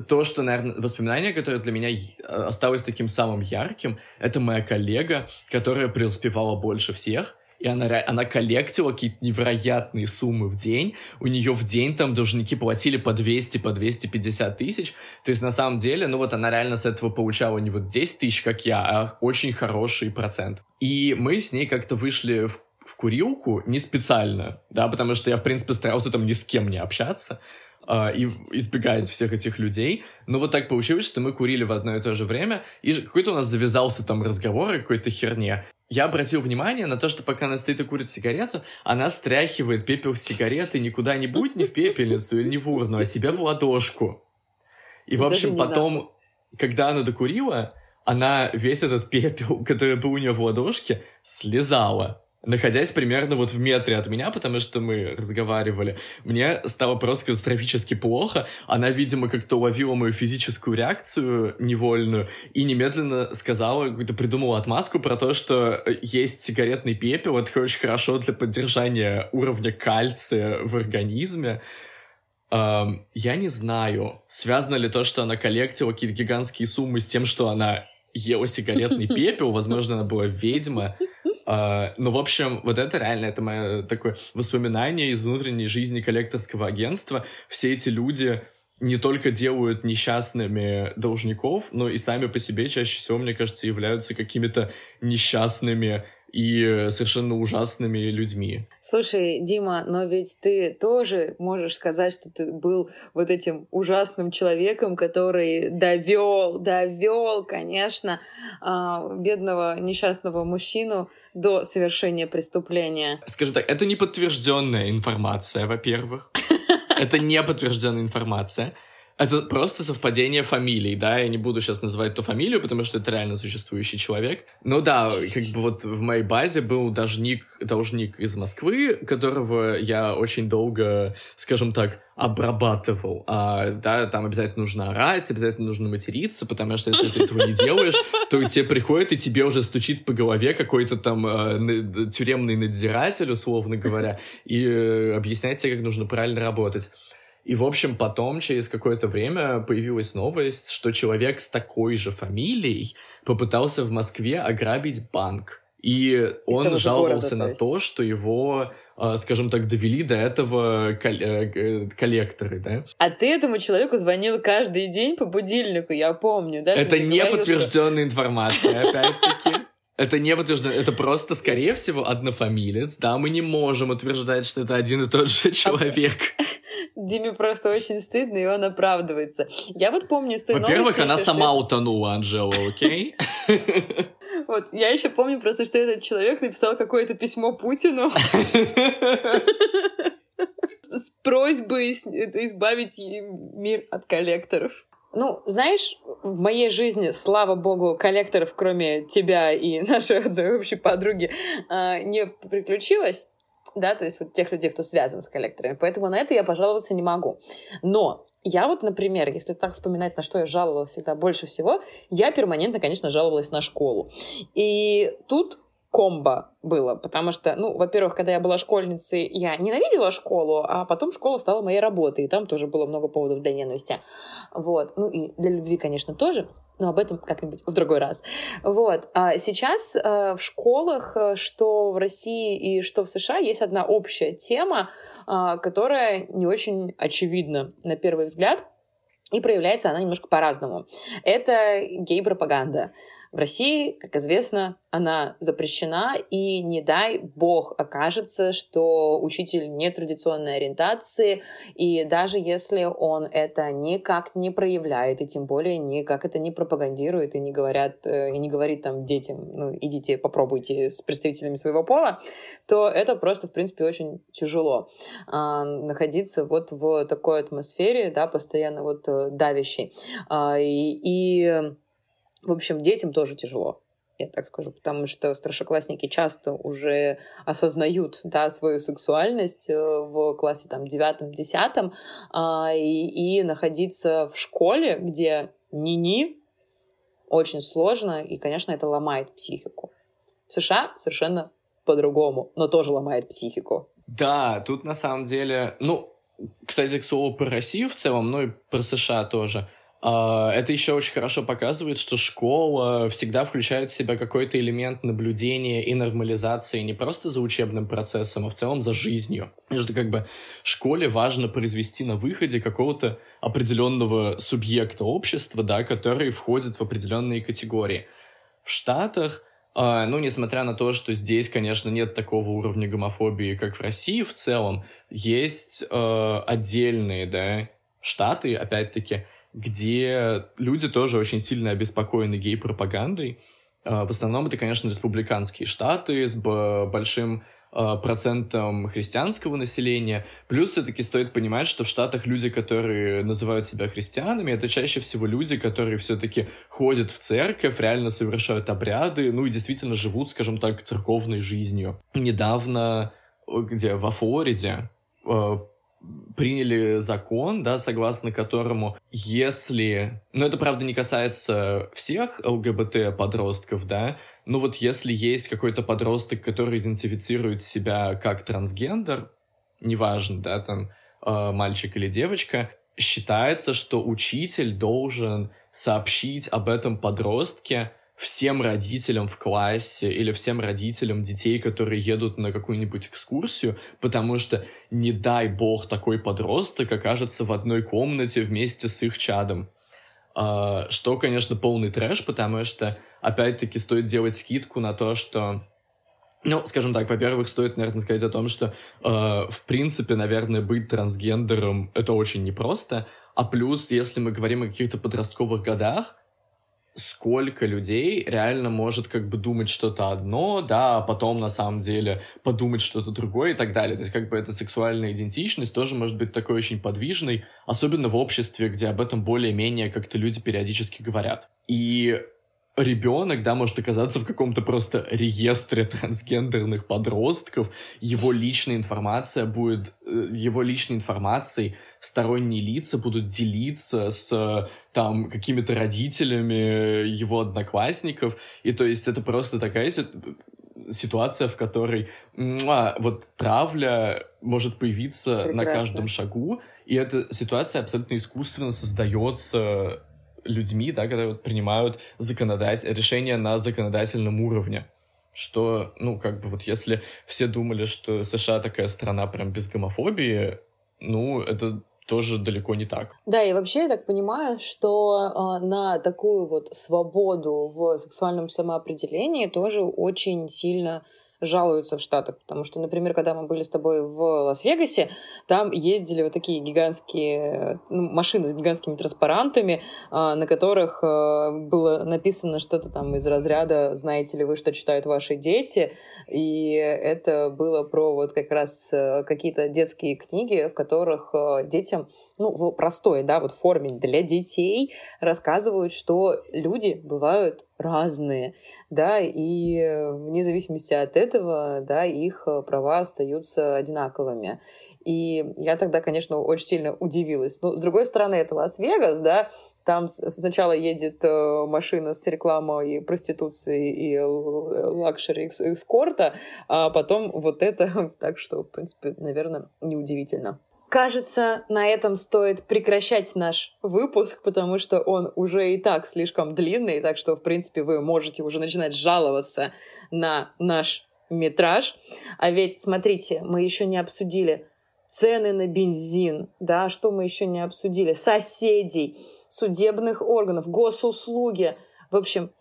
то, что, наверное, воспоминание, которое для меня осталось таким самым ярким, это моя коллега, которая преуспевала больше всех — и она, она коллектила какие-то невероятные суммы в день. У нее в день там должники платили по 200, по 250 тысяч. То есть, на самом деле, ну вот она реально с этого получала не вот 10 тысяч, как я, а очень хороший процент. И мы с ней как-то вышли в, в курилку не специально, да, потому что я, в принципе, старался там ни с кем не общаться э, и избегать всех этих людей. Но вот так получилось, что мы курили в одно и то же время, и какой-то у нас завязался там разговор о какой-то херне я обратил внимание на то, что пока она стоит и курит сигарету, она стряхивает пепел с сигареты не куда-нибудь, не в пепельницу или не в урну, а себе в ладошку. И, в общем, потом, когда она докурила, она весь этот пепел, который был у нее в ладошке, слезала находясь примерно вот в метре от меня, потому что мы разговаривали, мне стало просто катастрофически плохо. Она, видимо, как-то уловила мою физическую реакцию невольную и немедленно сказала, какую-то придумала отмазку про то, что есть сигаретный пепел, это очень хорошо для поддержания уровня кальция в организме. Um, я не знаю, связано ли то, что она коллектила какие-то гигантские суммы с тем, что она ела сигаретный пепел, возможно, она была ведьма, Uh, ну, в общем, вот это реально, это мое такое воспоминание из внутренней жизни коллекторского агентства. Все эти люди не только делают несчастными должников, но и сами по себе чаще всего, мне кажется, являются какими-то несчастными и совершенно ужасными людьми. Слушай, Дима, но ведь ты тоже можешь сказать, что ты был вот этим ужасным человеком, который довел, довел, конечно, а, бедного несчастного мужчину до совершения преступления. Скажу так, это не подтвержденная информация, во-первых. Это не подтвержденная информация. Это просто совпадение фамилий, да, я не буду сейчас называть ту фамилию, потому что это реально существующий человек. Ну да, как бы вот в моей базе был должник, должник из Москвы, которого я очень долго, скажем так, обрабатывал. А, да, там обязательно нужно орать, обязательно нужно материться, потому что если ты этого не делаешь, то тебе приходит и тебе уже стучит по голове какой-то там э, тюремный надзиратель, условно говоря, и э, объясняет тебе, как нужно правильно работать. И, в общем, потом, через какое-то время, появилась новость, что человек с такой же фамилией попытался в Москве ограбить банк. И он жаловался города, на то, что его, а, скажем так, довели до этого э, коллекторы, да? А ты этому человеку звонил каждый день по будильнику, я помню, да? Это не подтвержденная что... информация, опять-таки. Это не подтверждено, это просто, скорее всего, однофамилец. Да, мы не можем утверждать, что это один и тот же человек. Диме просто очень стыдно, и он оправдывается. Я вот помню с той Во-первых, она сама что... утонула, Анжела, окей? Вот, я еще помню просто, что этот человек написал какое-то письмо Путину с просьбой избавить мир от коллекторов. Ну, знаешь, в моей жизни, слава богу, коллекторов, кроме тебя и нашей одной общей подруги, а, не приключилось да, то есть вот тех людей, кто связан с коллекторами. Поэтому на это я пожаловаться не могу. Но я вот, например, если так вспоминать, на что я жаловалась всегда больше всего, я перманентно, конечно, жаловалась на школу. И тут комбо было, потому что, ну, во-первых, когда я была школьницей, я ненавидела школу, а потом школа стала моей работой, и там тоже было много поводов для ненависти. Вот. Ну и для любви, конечно, тоже но об этом как-нибудь в другой раз. Вот. А сейчас э, в школах, э, что в России и что в США, есть одна общая тема, э, которая не очень очевидна на первый взгляд, и проявляется она немножко по-разному. Это гей-пропаганда. В России, как известно, она запрещена, и не дай бог окажется, что учитель нетрадиционной ориентации, и даже если он это никак не проявляет, и тем более никак это не пропагандирует, и не говорят, э, и не говорит там детям, ну, идите, попробуйте с представителями своего пола, то это просто, в принципе, очень тяжело а, находиться вот в такой атмосфере, да, постоянно вот э, давящей. А, и, и в общем, детям тоже тяжело я так скажу, потому что старшеклассники часто уже осознают да, свою сексуальность э, в классе там девятом-десятом, а, и, и находиться в школе, где ни-ни, очень сложно, и, конечно, это ломает психику. В США совершенно по-другому, но тоже ломает психику. Да, тут на самом деле, ну, кстати, к слову, про Россию в целом, ну и про США тоже. А, это еще очень хорошо показывает, что школа всегда включает в себя какой-то элемент наблюдения и нормализации не просто за учебным процессом, а в целом за жизнью. И что как бы школе важно произвести на выходе какого-то определенного субъекта общества, да, который входит в определенные категории. В Штатах Uh, ну, несмотря на то, что здесь, конечно, нет такого уровня гомофобии, как в России в целом, есть uh, отдельные, да, штаты, опять-таки, где люди тоже очень сильно обеспокоены гей-пропагандой. А, в основном это, конечно, республиканские штаты с большим а, процентом христианского населения. Плюс все-таки стоит понимать, что в Штатах люди, которые называют себя христианами, это чаще всего люди, которые все-таки ходят в церковь, реально совершают обряды, ну и действительно живут, скажем так, церковной жизнью. Недавно, где, во Флориде, а, приняли закон, да, согласно которому, если... Ну, это, правда, не касается всех ЛГБТ-подростков, да, но вот если есть какой-то подросток, который идентифицирует себя как трансгендер, неважно, да, там, э, мальчик или девочка, считается, что учитель должен сообщить об этом подростке всем родителям в классе или всем родителям детей, которые едут на какую-нибудь экскурсию, потому что, не дай бог, такой подросток окажется в одной комнате вместе с их чадом. Uh, что, конечно, полный трэш, потому что, опять-таки, стоит делать скидку на то, что ну, скажем так, во-первых, стоит, наверное, сказать о том, что, э, в принципе, наверное, быть трансгендером — это очень непросто. А плюс, если мы говорим о каких-то подростковых годах, сколько людей реально может как бы думать что-то одно, да, а потом на самом деле подумать что-то другое и так далее. То есть как бы эта сексуальная идентичность тоже может быть такой очень подвижной, особенно в обществе, где об этом более-менее как-то люди периодически говорят. И ребенок, да, может оказаться в каком-то просто реестре трансгендерных подростков, его личная информация будет, э, его личной информацией сторонние лица будут делиться с там какими-то родителями его одноклассников, и то есть это просто такая ситуация, в которой муа, вот травля может появиться Прекрасно. на каждом шагу, и эта ситуация абсолютно искусственно создается людьми, да, которые вот принимают законодать... решения на законодательном уровне. Что, ну, как бы вот если все думали, что США такая страна прям без гомофобии, ну, это тоже далеко не так. Да, и вообще я так понимаю, что э, на такую вот свободу в сексуальном самоопределении тоже очень сильно жалуются в Штатах. Потому что, например, когда мы были с тобой в Лас-Вегасе, там ездили вот такие гигантские ну, машины с гигантскими транспарантами, а, на которых а, было написано что-то там из разряда «Знаете ли вы, что читают ваши дети?» И это было про вот как раз э, какие-то детские книги, в которых э, детям ну, в простой, да, вот форме для детей рассказывают, что люди бывают разные, да, и вне зависимости от этого, да, их права остаются одинаковыми. И я тогда, конечно, очень сильно удивилась. Но, с другой стороны, это Лас-Вегас, да, там сначала едет э, машина с рекламой проституции и лакшери эскорта, а потом вот это. Так что, в принципе, наверное, неудивительно. Кажется, на этом стоит прекращать наш выпуск, потому что он уже и так слишком длинный, так что, в принципе, вы можете уже начинать жаловаться на наш метраж. А ведь, смотрите, мы еще не обсудили цены на бензин, да, что мы еще не обсудили, соседей, судебных органов, госуслуги. В общем,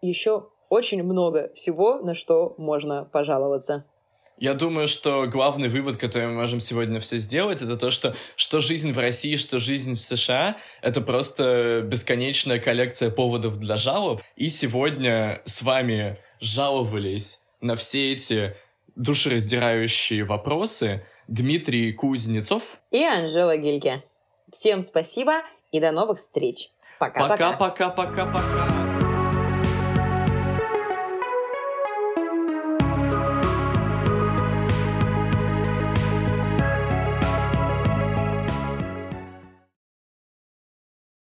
еще очень много всего, на что можно пожаловаться. Я думаю, что главный вывод, который мы можем сегодня все сделать, это то, что что жизнь в России, что жизнь в США — это просто бесконечная коллекция поводов для жалоб. И сегодня с вами жаловались на все эти душераздирающие вопросы Дмитрий Кузнецов и Анжела Гильке. Всем спасибо и до новых встреч. Пока-пока. Пока-пока-пока-пока.